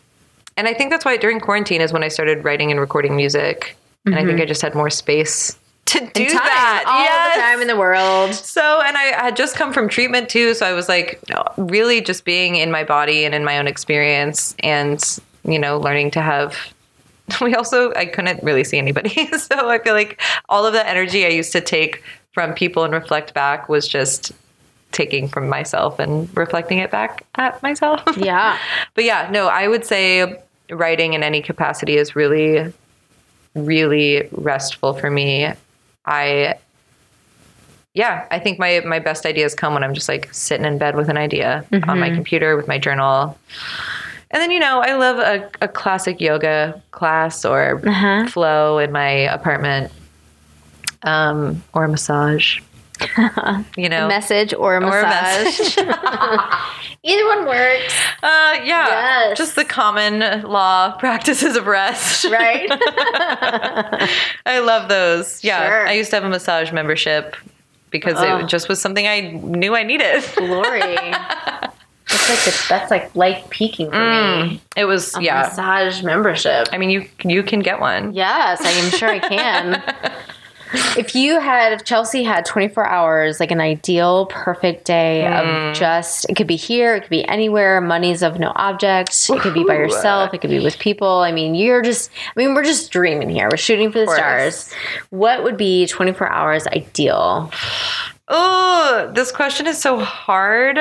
and I think that's why during quarantine is when I started writing and recording music. And I think I just had more space to do Time, that. all Yes. the time in the world. So, and I had just come from treatment too. So I was like, really just being in my body and in my own experience and, you know, learning to have. We also, I couldn't really see anybody. So I feel like all of that energy I used to take from people and reflect back was just taking from myself and reflecting it back at myself. Yeah. But yeah, no, I would say writing in any capacity is really, really restful for me. I, yeah, I think my my best ideas come when I'm just like sitting in bed with an idea on my computer with my journal. And then you know, I love a, a classic yoga class or flow in my apartment, um, or a massage. you know, Message or a or a massage. Either one works. Uh, yeah, Yes. just the common law practices of rest. Right? I love those. Yeah, Sure. I used to have a massage membership because Ugh. it just was something I knew I needed. Glory. That's like the, that's like life peaking for me. It was yeah. Massage membership. I mean, you you can get one. Yes, I am sure I can. If you had, if Chelsea had 24 hours, like an ideal, perfect day of hmm. just, it could be here, it could be anywhere, money's of no object, it could be by yourself, it could be with people. I mean, you're just, I mean, we're just dreaming here. We're shooting for the stars. What would be 24 hours ideal? Oh, this question is so hard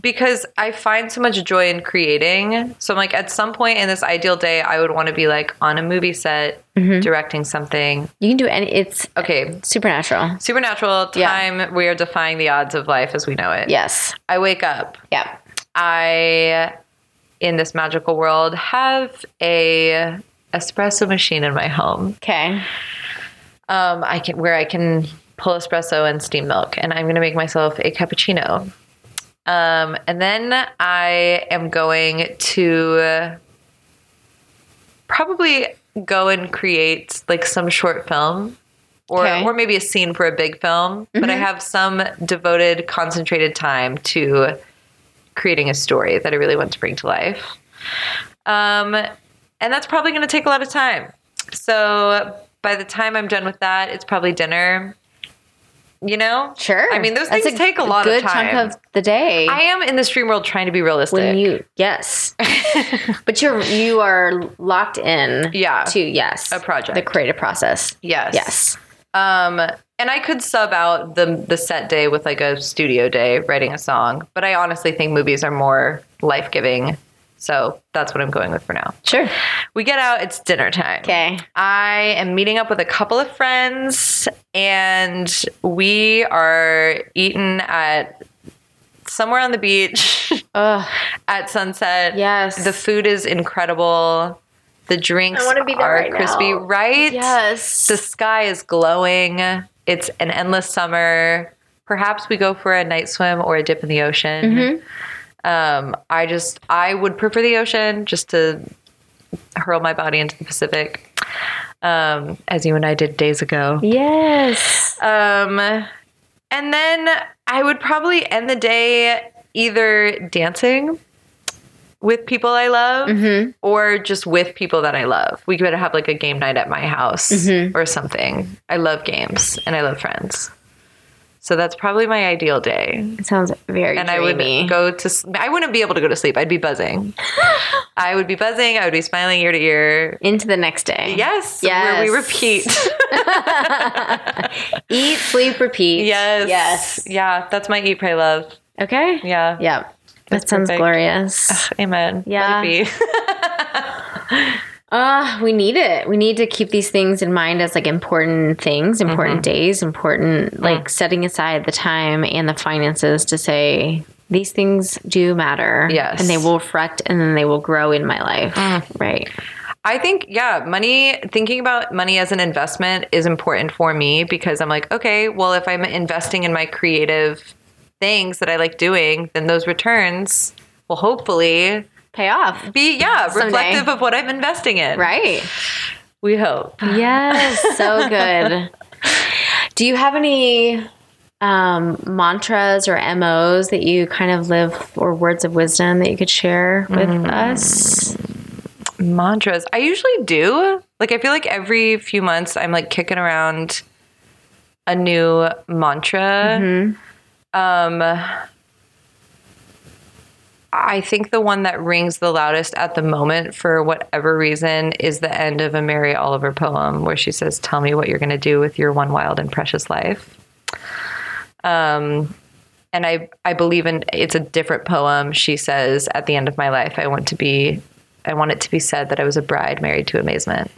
because I find so much joy in creating. So I'm like, at some point in this ideal day, I would want to be like on a movie set, directing something. You can do any, it's Okay, supernatural. supernatural Yeah. time. We are defying the odds of life as we know it. Yes. I wake up. Yeah. I in this magical world, have a espresso machine in my home. Okay. Um, I can where I can pull espresso and steam milk, and I'm going to make myself a cappuccino. Um, and then I am going to probably go and create like some short film or Okay. or maybe a scene for a big film, but I have some devoted concentrated time to creating a story that I really want to bring to life. Um, and that's probably going to take a lot of time. So by the time I'm done with that, it's probably dinner. You know? Sure. I mean, those That's things take a lot good of time. chunk of the day. I am in this dream world trying to be realistic. when you yes, but you're you are locked in. Yeah. To yes, A project. the creative process. yes. Yes. Um, and I could sub out the the set day with like a studio day writing a song, but I honestly think movies are more life giving. So that's what I'm going with for now. Sure. We get out, it's dinner time. Okay. I am meeting up with a couple of friends and we are eating at somewhere on the beach at sunset. Yes. The food is incredible. The drinks I wanna be there are right crispy, now. right? Yes. The sky is glowing. It's an endless summer. Perhaps we go for a night swim or a dip in the ocean. Mm-hmm. Um, I just, I would prefer the ocean just to hurl my body into the Pacific, um, as you and I did days ago. yes. Um, and then I would probably end the day either dancing with people I love Mm-hmm. or just with people that I love. We could have like a game night at my house Mm-hmm. or something. I love games and I love friends. So that's probably my ideal day. It sounds very And I dreamy. would go to, I wouldn't be able to go to sleep. I'd be buzzing. I would be buzzing. I would be smiling ear to ear. into the next day. Yes. Where we repeat. Eat, sleep, repeat. yes. Yes. Yeah. That's my eat, pray, love. Okay. Yeah. Yep. That sounds perfect. glorious. Amen. Yeah. Let it be. Uh, we need it. We need to keep these things in mind as like important things, important Mm-hmm. days, important Mm. like setting aside the time and the finances to say these things do matter. Yes. And they will reflect and then they will grow in my life. Mm. Right. I think, yeah, money, thinking about money as an investment is important for me because I'm like, okay, well, if I'm investing in my creative things that I like doing, then those returns will hopefully Pay off. be, yeah, Someday. reflective of what I'm investing in. Right. We hope. Yes. So good. Do you have any um, mantras or MOs that you kind of live or words of wisdom that you could share with Mm. us? Mantras. I usually do. Like, I feel like every few months I'm like kicking around a new mantra. Um, I think the one that rings the loudest at the moment, for whatever reason, is the end of a Mary Oliver poem where she says, Tell me what you're going to do with your one wild and precious life. Um, and I, I believe in it's a different poem. She says, At the end of my life, I want to be, I want it to be said that I was a bride married to amazement.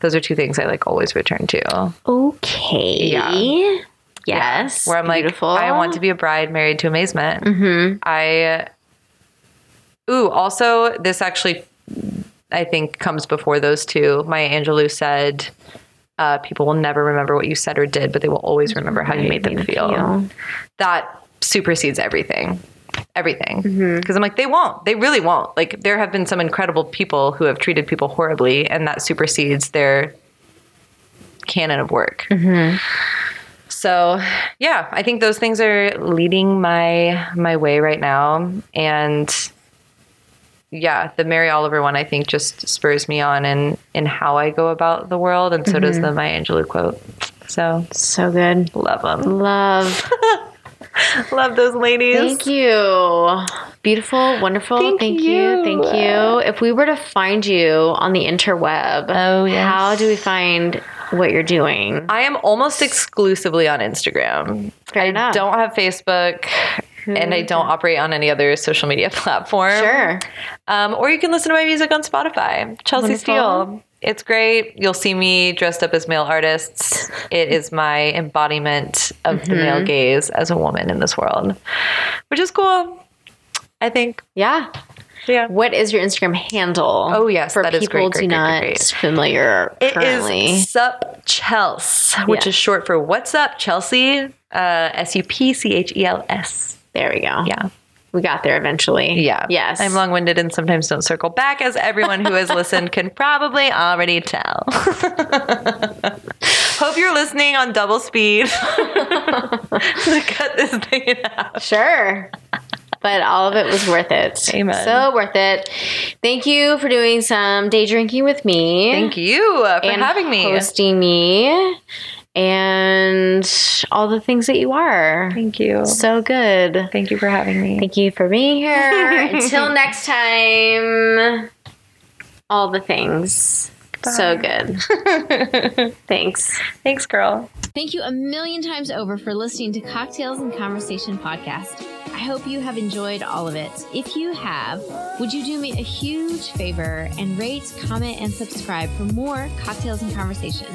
Those are two things I like always return to. Okay. Yeah. Yes. where I'm Beautiful. like, I want to be a bride married to amazement. Mm-hmm. I, ooh, also, this actually, I think, comes before those two. Maya Angelou said, uh, people will never remember what you said or did, but they will always remember how you made them feel. That supersedes everything. Everything. Because I'm like, they won't. They really won't. Like, there have been some incredible people who have treated people horribly, and that supersedes their canon of work. So, yeah, I think those things are leading my my way right now and yeah, the Mary Oliver one I think just spurs me on in in how I go about the world and so does mm-hmm. the Maya Angelou quote. So, So good. love them. Love. Love those ladies. Thank you. Beautiful, wonderful. Thank Thank, you. you. Thank you. If we were to find you on the interweb, Oh, yes. how do we find what you're doing? I am almost exclusively on Instagram. Fair I enough. don't have Facebook and I don't operate on any other social media platform. Sure. Um, or you can listen to my music on Spotify. Chelsea Wonderful. Steele. It's great. You'll see me dressed up as male artists. It is my embodiment of the Mm-hmm. male gaze as a woman in this world, which is cool. I think. Yeah. Yeah. What is your Instagram handle? Oh, yes, for that is people great, great, do great, not great. familiar It currently. is Sup Chels, which Yeah. is short for What's Up Chelsea, uh, S U P C H E L S. there we go. Yeah. we got there eventually. Yeah. Yes. I'm long winded and sometimes don't circle back, as everyone who has listened can probably already tell. Hope you're listening on double speed to cut this thing out. Sure. But all of it was worth it. Amen. So worth it. Thank you for doing some day drinking with me. Thank you uh, for having me. hosting me, and all the things that you are. Thank you. So good. Thank you for having me. Thank you for being here. Until next time, all the things. So good. Thanks. Thanks, girl. Thank you a million times over for listening to Cocktails and Conversation podcast. I hope you have enjoyed all of it. If you have, would you do me a huge favor and rate, comment, and subscribe for more Cocktails and Conversation?